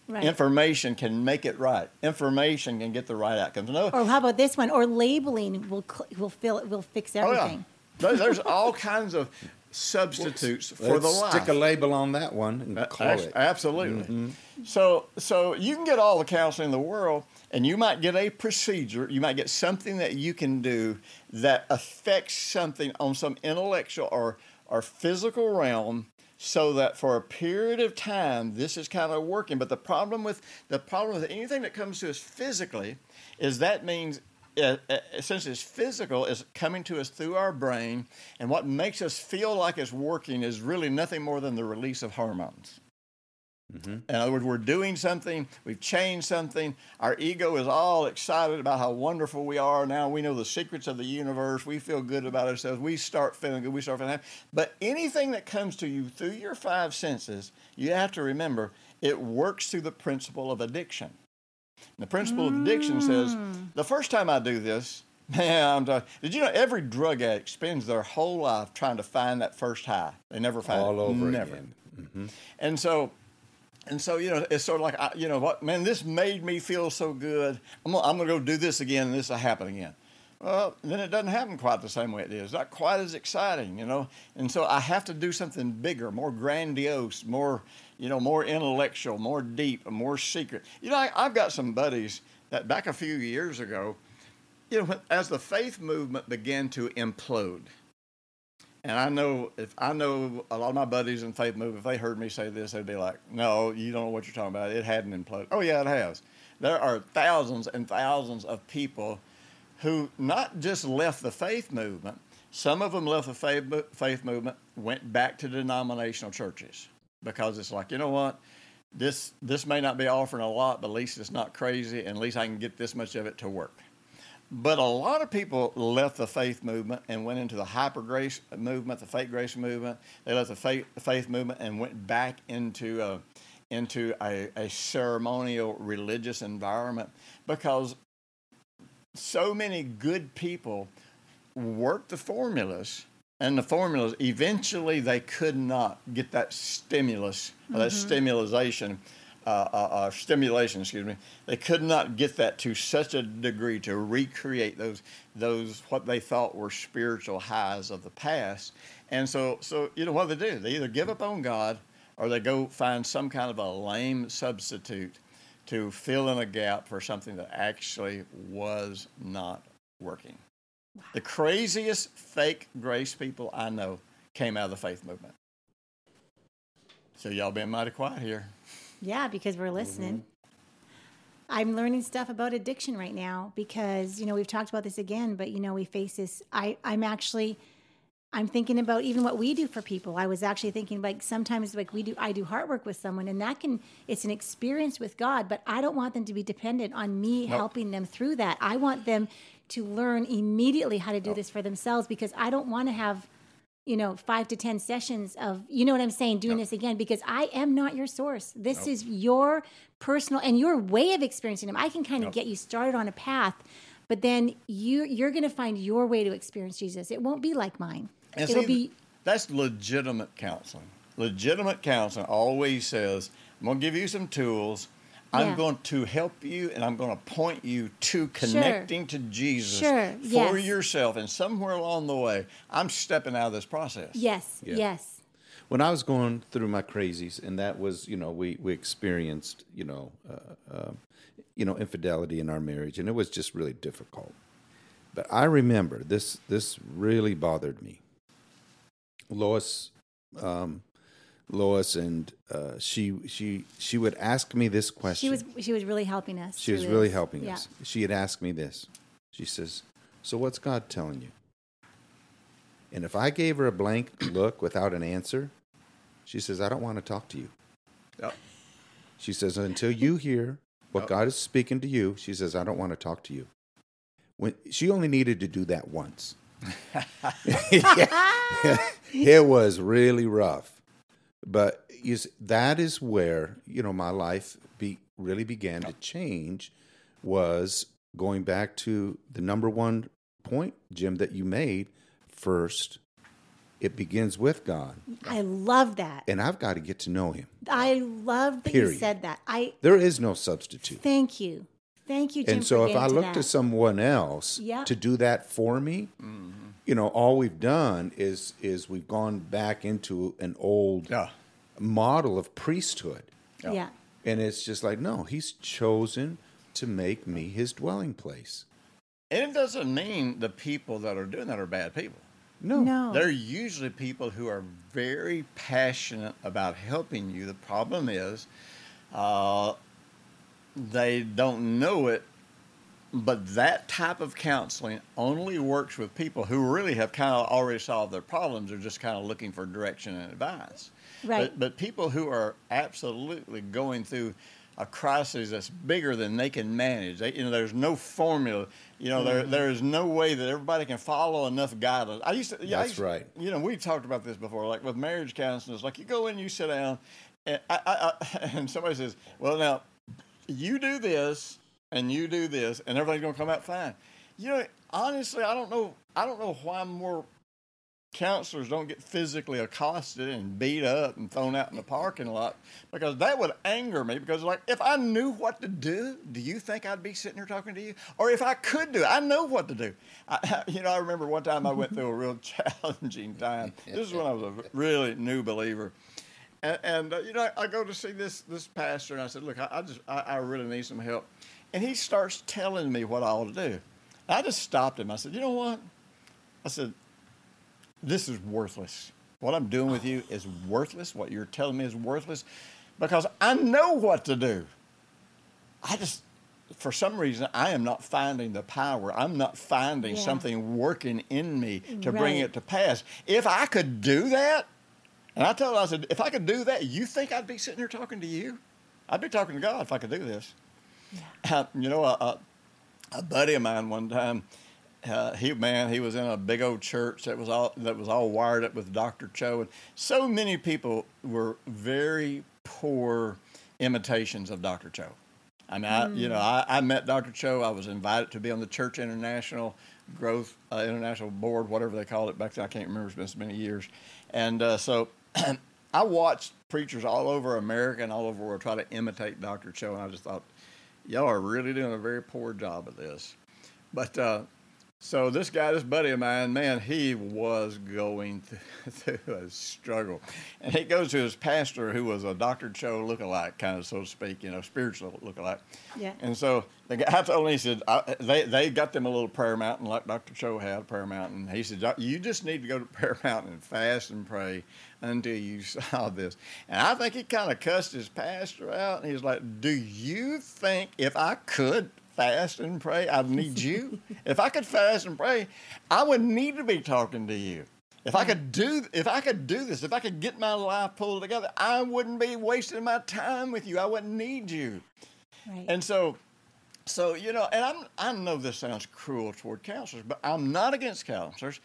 Right. Information can make it right. Information can get the right outcomes. No, or how about this one? Or labeling will cl- will fill will fix oh, everything. oh everything. yeah, There- there's all kinds of substitutes for the Let's life. stick a label on that one and A- call abs- it. Absolutely. Mm-hmm. So, so you can get all the counseling in the world, and you might get a procedure. You might get something that you can do that affects something on some intellectual or or physical realm, so that for a period of time this is kind of working. But the problem with the problem with anything that comes to us physically is that means uh, uh, since it's physical, is coming to us through our brain, and what makes us feel like it's working is really nothing more than the release of hormones. Mm-hmm. In other words, we're doing something, we've changed something, our ego is all excited about how wonderful we are. Now we know the secrets of the universe, we feel good about ourselves, we start feeling good, we start feeling happy. But anything that comes to you through your five senses, you have to remember it works through the principle of addiction. The principle of addiction says mm. the first time I do this, man, I'm talking, did you know every drug addict spends their whole life trying to find that first high? They never find all it. over never. again. Mm-hmm. And so, and so you know, it's sort of like I, you know what, man, this made me feel so good. I'm gonna, I'm gonna go do this again, and this will happen again. Well, then it doesn't happen quite the same way it is. Not quite as exciting, you know. And so I have to do something bigger, more grandiose, more, you know, more intellectual, more deep, more secret. You know, I, I've got some buddies that back a few years ago, you know, as the faith movement began to implode, and I know if I know a lot of my buddies in faith movement, if they heard me say this, they'd be like, "No, you don't know what you're talking about. It hadn't imploded." Oh yeah, it has. There are thousands and thousands of people who not just left the faith movement. Some of them left the faith, faith movement, went back to denominational churches because it's like, you know what, this this may not be offering a lot, but at least it's not crazy, and at least I can get this much of it to work. But a lot of people left the faith movement and went into the hyper grace movement, the faith grace movement. They left the faith, faith movement and went back into a, into a, a ceremonial religious environment because so many good people worked the formulas and the formulas eventually they could not get that stimulus or that mm-hmm. stimulation uh, uh, uh, stimulation excuse me they could not get that to such a degree to recreate those those what they thought were spiritual highs of the past and so so you know what they do they either give up on god or they go find some kind of a lame substitute to fill in a gap for something that actually was not working. The craziest fake grace people I know came out of the faith movement. So y'all been mighty quiet here. Yeah, because we're listening. Mm-hmm. I'm learning stuff about addiction right now because you know we've talked about this again, but you know we face this. I I'm actually I'm thinking about even what we do for people. I was actually thinking like sometimes like we do I do heart work with someone and that can it's an experience with God, but I don't want them to be dependent on me helping them through that. I want them to learn immediately how to do this for themselves because I don't want to have you know, five to 10 sessions of, you know what I'm saying, doing this again, because I am not your source. This is your personal and your way of experiencing Him. I can kind of get you started on a path, but then you, you're going to find your way to experience Jesus. It won't be like mine. And It'll see, be, that's legitimate counseling. Legitimate counseling always says, I'm going to give you some tools. I'm Yeah. going to help you and I'm going to point you to connecting to Jesus Sure, for yes. yourself. And somewhere along the way, I'm stepping out of this process. Yes. Yeah. Yes. when I was going through my crazies, and that was, you know, we we experienced, you know, uh, uh, you know, infidelity in our marriage, and it was just really difficult. But I remember this this really bothered me. Lois, um, Lois, and uh, she she she would ask me this question. She was she was really helping us. She was through really this. helping Yeah. us. She had asked me this. She says, "So what's God telling you?" And if I gave her a blank look without an answer, she says, "I don't want to talk to you." Yep. She says, "Until you hear what Yep. God is speaking to you," she says, "I don't want to talk to you." When she only needed to do that once. it was really rough, but you s that is where you know my life be, really began to change. Was going back to the number one point, Jim, that you made first. It begins with God, I love that. and I've got to get to know Him. I love that you said that. I There is no substitute. thank you. Thank you, Jim. and so if I look to to someone else Yeah. to do that for me, mm-hmm. You know, all we've done is is we've gone back into an old Yeah. model of priesthood. yeah. And it's just like, no, he's chosen to make me his dwelling place. And it doesn't mean the people that are doing that are bad people. No. No. They're usually people who are very passionate about helping you. The problem is uh, they don't know it, but that type of counseling only works with people who really have kind of already solved their problems. They're just kind of looking for direction and advice. Right. But, but people who are absolutely going through a crisis that's bigger than they can manage. They, you know, there's no formula. You know, there mm-hmm. there is no way that everybody can follow enough guidelines. I used to. Yeah, That's used right. You know, we've talked about this before. Like with marriage counseling, it's like you go in, you sit down, and I, I, I, and somebody says, "Well, now you do this and you do this, and everything's going to come out fine." You know, honestly, I don't know. I don't know why more counselors don't get physically accosted and beat up and thrown out in the parking lot because that would anger me because like if i knew what to do do you think i'd be sitting here talking to you or if i could do i know what to do I, you know i remember one time i went through a real challenging time this is when i was a really new believer and, and uh, you know I, I go to see this this pastor and i said look i, I just I, I really need some help and he starts telling me what i ought to do i just stopped him i said you know what i said this is worthless. What I'm doing with you is worthless. What you're telling me is worthless because I know what to do. I just, for some reason, I am not finding the power. I'm not finding Yeah. something working in me to bring it to pass. If I could do that, and I told him, I said, if I could do that, you think I'd be sitting here talking to you? I'd be talking to God if I could do this. you know, a, a, buddy of mine one time, uh, he man, he was in a big old church that was all that was all wired up with Dr. Cho, and so many people were very poor imitations of Dr. Cho. I mean, I, you know, I, I met Dr. Cho. I was invited to be on the Church International Growth uh, International Board, whatever they called it back then. I can't remember. It's been so many years, and uh, so I watched preachers all over America and all over the world try to imitate Dr. Cho, and I just thought, y'all are really doing a very poor job of this. But uh, so this guy, this buddy of mine, man, he was going through, through a struggle, and he goes to his pastor, who was a Dr. Cho lookalike, kind of so to speak, you know, spiritual lookalike. Yeah. And so the guy told me, he said, I, they they got them a little prayer mountain like Dr. Cho had a prayer mountain. He said, you just need to go to prayer mountain and fast and pray until you saw this. And I think he kind of cussed his pastor out, and he's like, "Do you think if I could?" Fast and pray. I'd need you. if I could fast and pray, I would need to be talking to you. If I could do, if I could do this, if I could get my life pulled together, I wouldn't be wasting my time with you. I wouldn't need you. Right. And so, so you know, and I'm I know this sounds cruel toward counselors, but I'm not against counselors,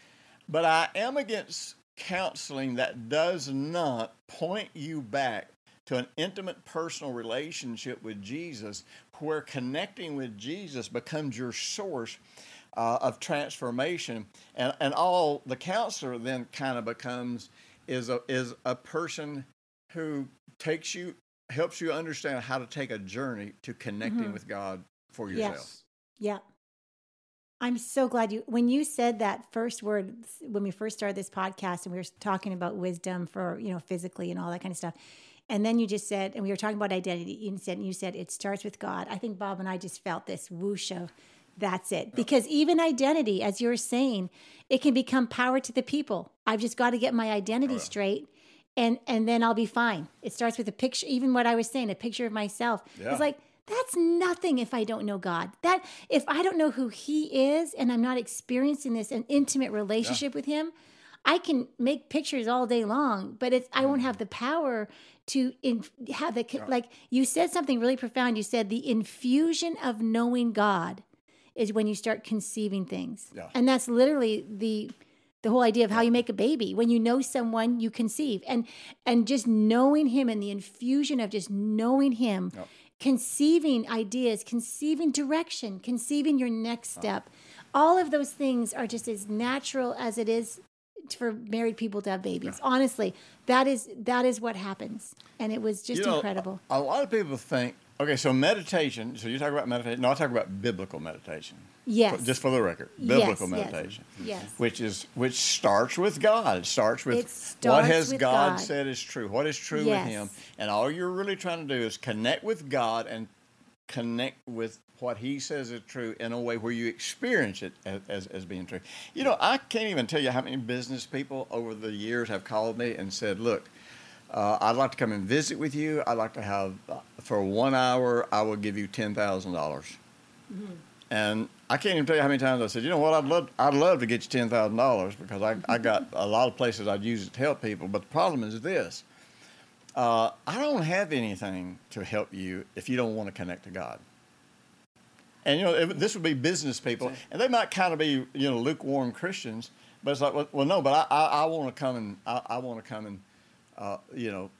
but I am against counseling that does not point you back to an intimate personal relationship with Jesus, where connecting with Jesus becomes your source uh, of transformation, and and all the counselor then kind of becomes is a is a person who takes you helps you understand how to take a journey to connecting Mhm. with God for Yes. Yeah. I'm so glad you, when you said that first word, when we first started this podcast and we were talking about wisdom for, you know, physically and all that kind of stuff. And then you just said, and we were talking about identity. You said, you said it starts with God. I think Bob and I just felt this whoosh of that's it. Because even identity, as you're saying, it can become power to the people. I've just got to get my identity straight and and then I'll be fine. It starts with a picture, even what I was saying, a picture of myself. Yeah. It's like that's nothing if I don't know God. That if I don't know who He is and I'm not experiencing this an intimate relationship with Him, I can make pictures all day long, but it's I won't mm. have the power to in, have the like you said something really profound. You said the infusion of knowing God is when you start conceiving things, Yeah. and that's literally the the whole idea of how you make a baby when you know someone you conceive and and just knowing him and the infusion of just knowing him Yep. Conceiving ideas conceiving direction conceiving your next step. All of those things are just as natural as it is for married people to have babies. Honestly that is that is what happens. And it was just You know, incredible. A lot of people think, okay, so meditation. So you talk about meditation. No, I talk about biblical meditation. yes Just for the record, biblical yes, meditation. yes. yes. Which is which starts with God. It starts with It what has with God, God. said is true. What is true Yes. with Him, and all you're really trying to do is connect with God and connect with what He says is true in a way where you experience it as, as, as being true. You know, I can't even tell you how many business people over the years have called me and said, "Look." Uh, I'd like to come and visit with you. I'd like to have, uh, for one hour, I will give you ten thousand dollars. And I can't even tell you how many times I said, you know what, I'd love, I'd love to get you ten thousand dollars because I, I got a lot of places I'd use it to help people. But the problem is this: uh, I don't have anything to help you if you don't want to connect to God. And you know, if, this would be business people, and they might kind of be you know lukewarm Christians. But it's like, well, well no, but I, I, I want to come and I, I want to come and uh, you know,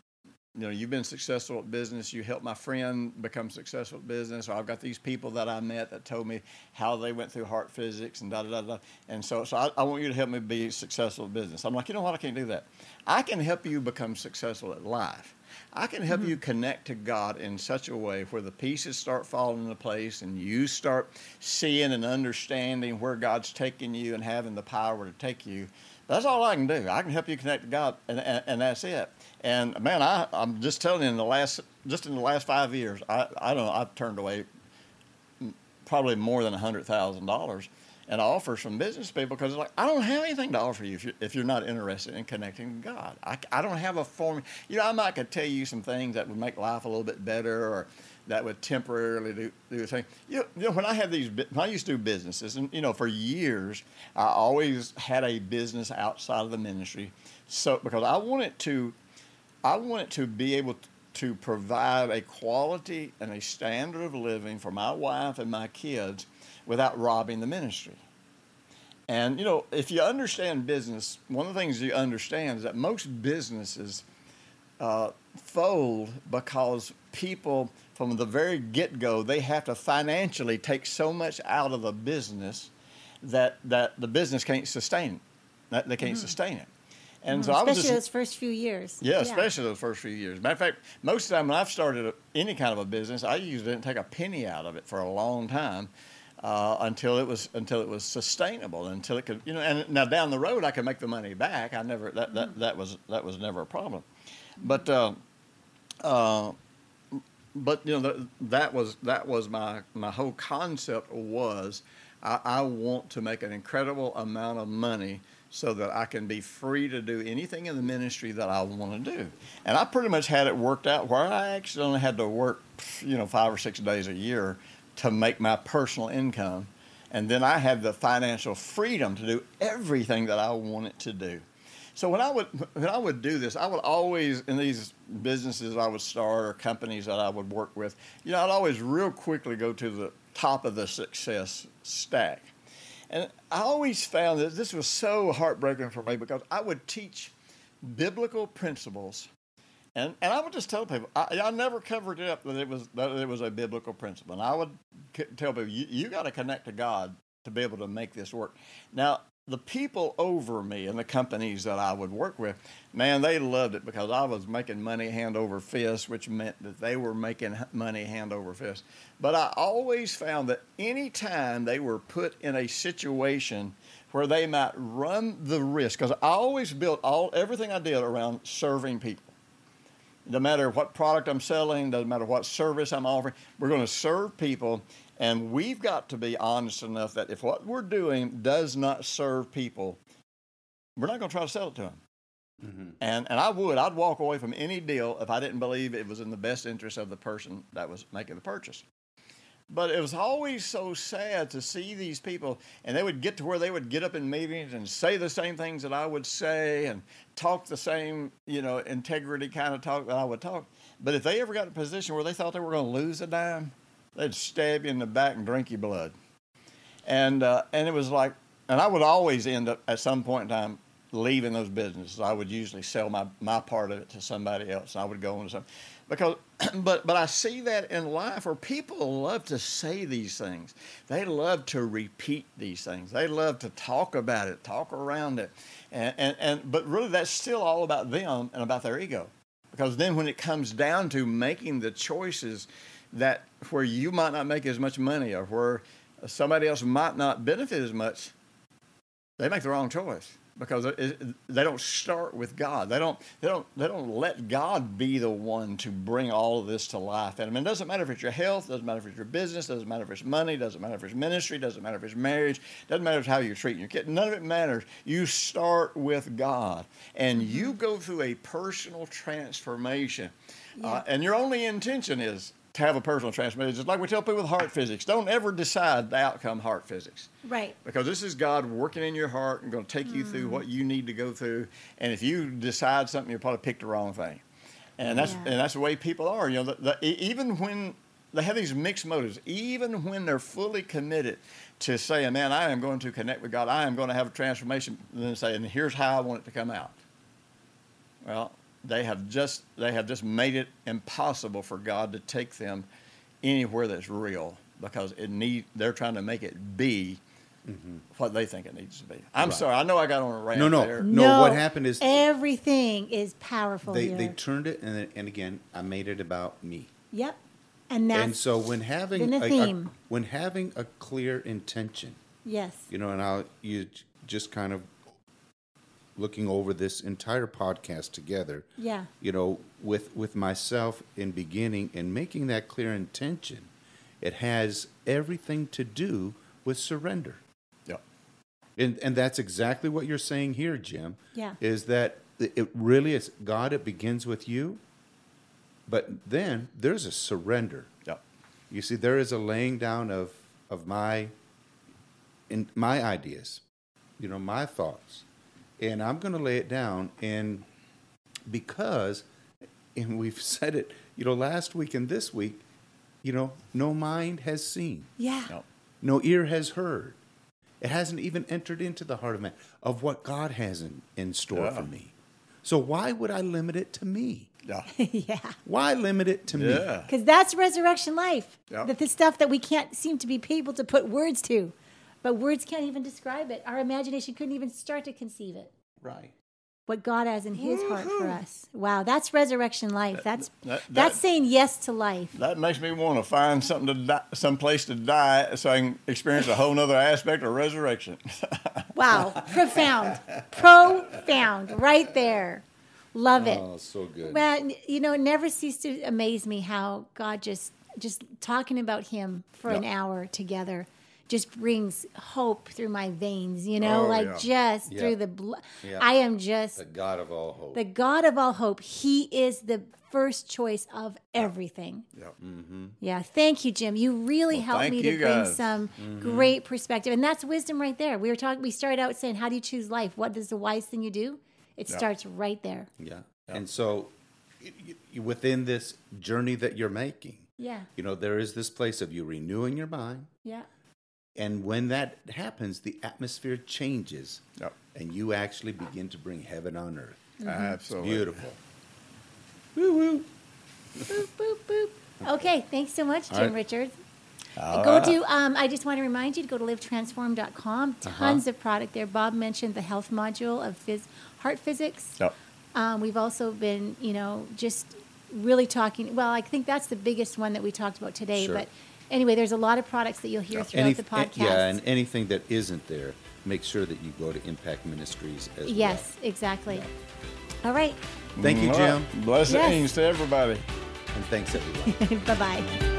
you know, you've been successful at business. You helped my friend become successful at business. Or I've got these people that I met that told me how they went through heart physics and da da da da. And so, so I, I want you to help me be successful at business. I'm like, you know what? I can't do that. I can help you become successful at life. I can help you connect to God in such a way where the pieces start falling into place and you start seeing and understanding where God's taking you and having the power to take you. That's all I can do. I can help you connect to God, and, and, and that's it. And man, I, I'm just telling you, in the last just in the last five years, I, I don't know, I've turned away probably more than hundred thousand dollars in offers from business people because like I don't have anything to offer you if you're, if you're not interested in connecting to God. I, I don't have a form. You know, I might could tell you some things that would make life a little bit better or that would temporarily do do a thing. You know, you know, when I had these, when I used to do businesses, and you know, for years, I always had a business outside of the ministry, so because I wanted to, I wanted to be able to provide a quality and a standard of living for my wife and my kids without robbing the ministry. And you know, if you understand business, one of the things you understand is that most businesses uh, fold because people from the very get-go they have to financially take so much out of the business that that the business can't sustain it. That they can't sustain it. And so I was Mm-hmm. especially just those first few years yeah, especially those first few years. Matter of fact, most of the time when I've started a, any kind of a business, I usually didn't take a penny out of it for a long time uh, until it was until it was sustainable, until it could, you know. And now down the road, I could make the money back. I never that that, that was that was never a problem, but. Uh, uh, but you know that, that was that was my my whole concept was I, I want to make an incredible amount of money so that I can be free to do anything in the ministry that I want to do. And I pretty much had it worked out where I actually only had to work, you know, five or six days a year to make my personal income. And then I had the financial freedom to do everything that I wanted to do. So when I would when I would do this, I would always in these businesses I would start or companies that I would work with, you know, I'd always real quickly go to the top of the success stack. And I always found that this was so heartbreaking for me because I would teach biblical principles, and, and I would just tell people I, I never covered it up that it was that it was a biblical principle, and I would c- tell people you, you got to connect to God to be able to make this work. Now the people over me and the companies that I would work with, man, they loved it because I was making money hand over fist, which meant that they were making money hand over fist. But I always found that any time they were put in a situation where they might run the risk, because I always built all everything I did around serving people. No matter what product I'm selling, doesn't matter what service I'm offering, we're going to serve people. And we've got to be honest enough that if what we're doing does not serve people, we're not going to try to sell it to them. Mm-hmm. And, and I would, I'd walk away from any deal if I didn't believe it was in the best interest of the person that was making the purchase. But it was always so sad to see these people, and they would get to where they would get up in meetings and say the same things that I would say and talk the same, you know, integrity kind of talk that I would talk. But if they ever got in a position where they thought they were going to lose a dime, they'd stab you in the back and drink your blood. And uh, and it was like, and I would always end up at some point in time leaving those businesses. I would usually sell my, my part of it to somebody else. And I would go into something because, but but I see that in life where people love to say these things. They love to repeat these things. They love to talk about it, talk around it, and and, and but really that's still all about them and about their ego. Because then when it comes down to making the choices that where you might not make as much money or where somebody else might not benefit as much, they make the wrong choice because they don't start with God. They don't. They don't. They don't let God be the one to bring all of this to life. And I mean, it doesn't matter if it's your health, doesn't matter if it's your business, doesn't matter if it's money, doesn't matter if it's ministry, doesn't matter if it's marriage, doesn't matter how you're treating your kid. None of it matters. You start with God, and you go through a personal transformation. Uh, and your only intention is to have a personal transformation. It's just like we tell people with heart physics, don't ever decide the outcome heart physics Right. because this is God working in your heart and going to take you through mm. what you need to go through. And if you decide something, you'll probably pick the wrong thing. And that's Yeah. and that's the way people are. You know, the, the, even when they have these mixed motives, even when they're fully committed to saying, "Man, I am going to connect with God. I am going to have a transformation," and then say, "And here's how I want it to come out." Well, they have just they have just made it impossible for God to take them anywhere that's real because it need they're trying to make it be mm-hmm. what they think it needs to be. I'm Right. sorry, I know I got on a rant No, no. there. No, what happened is- everything is powerful They here. they turned it, and and again, I made it about me. yep. And that's and so when having a a- a- theme. when having a clear intention, yes. you know, and I'll you just kind of looking over this entire podcast together. Yeah. You know, with with myself in beginning and making that clear intention, it has everything to do with surrender. Yeah. And and that's exactly what you're saying here, Jim. Yeah. Is that it it really is God it begins with you, but then there's a surrender. Yeah. You see, there is a laying down of of my in my ideas, you know, my thoughts. And I'm gonna lay it down and because and we've said it, you know, last week and this week, you know, no mind has seen. Yeah. No. No ear has heard. It hasn't even entered into the heart of man of what God has in, in store Yeah. for me. So why would I limit it to me? Yeah. yeah. Why limit it to me? Yeah. Because that's resurrection life. Yeah. That the stuff that we can't seem to be able to put words to. But words can't even describe it. Our imagination couldn't even start to conceive it. Right. What God has in his heart for mm-hmm. us. Wow, that's resurrection life. That's that- that's that- saying yes to life. That makes me want to find something to die, some place to die so I can experience a whole nother aspect of resurrection. Wow, profound. Profound. Right there. Love it. Oh, so good. Well, you know, it never ceased to amaze me how God just just talking about Him for an hour together just brings hope through my veins. You know, Oh, like yeah. just Yeah. through the blood. Yeah. I am just the God of all hope. the God of all hope. He is the first choice of everything. Yep. Mm-hmm. Yeah, thank you, Jim. You really Well, helped me to you bring guys. some mm-hmm. great perspective, and that's wisdom right there. We were talking. We started out saying, "How do you choose life? What is the wise thing you do?" It Yeah. starts right there. yeah. And so y- y- within this journey that you're making, Yeah, you know, there is this place of you renewing your mind. yeah. And when that happens, the atmosphere changes Yep. and you actually begin to bring heaven on earth. Mm-hmm. Absolutely. Beautiful. boop, boop, boop. Okay, thanks so much, Jim All right. Richards. go to, um, I just want to remind you to go to livetransform.com. Tons of product there. Bob mentioned the health module of phys- heart physics. Yep. Um, we've also been, you know, just really talking. Well, I think that's the biggest one that we talked about today. Sure. But anyway, there's a lot of products that you'll hear throughout Any- the podcast. Yeah, and anything that isn't there, make sure that you go to Impact Ministries as well. yes, exactly. All right. Thank you, mm, Jim. Blessings Yes. to everybody. And thanks, everyone. bye bye.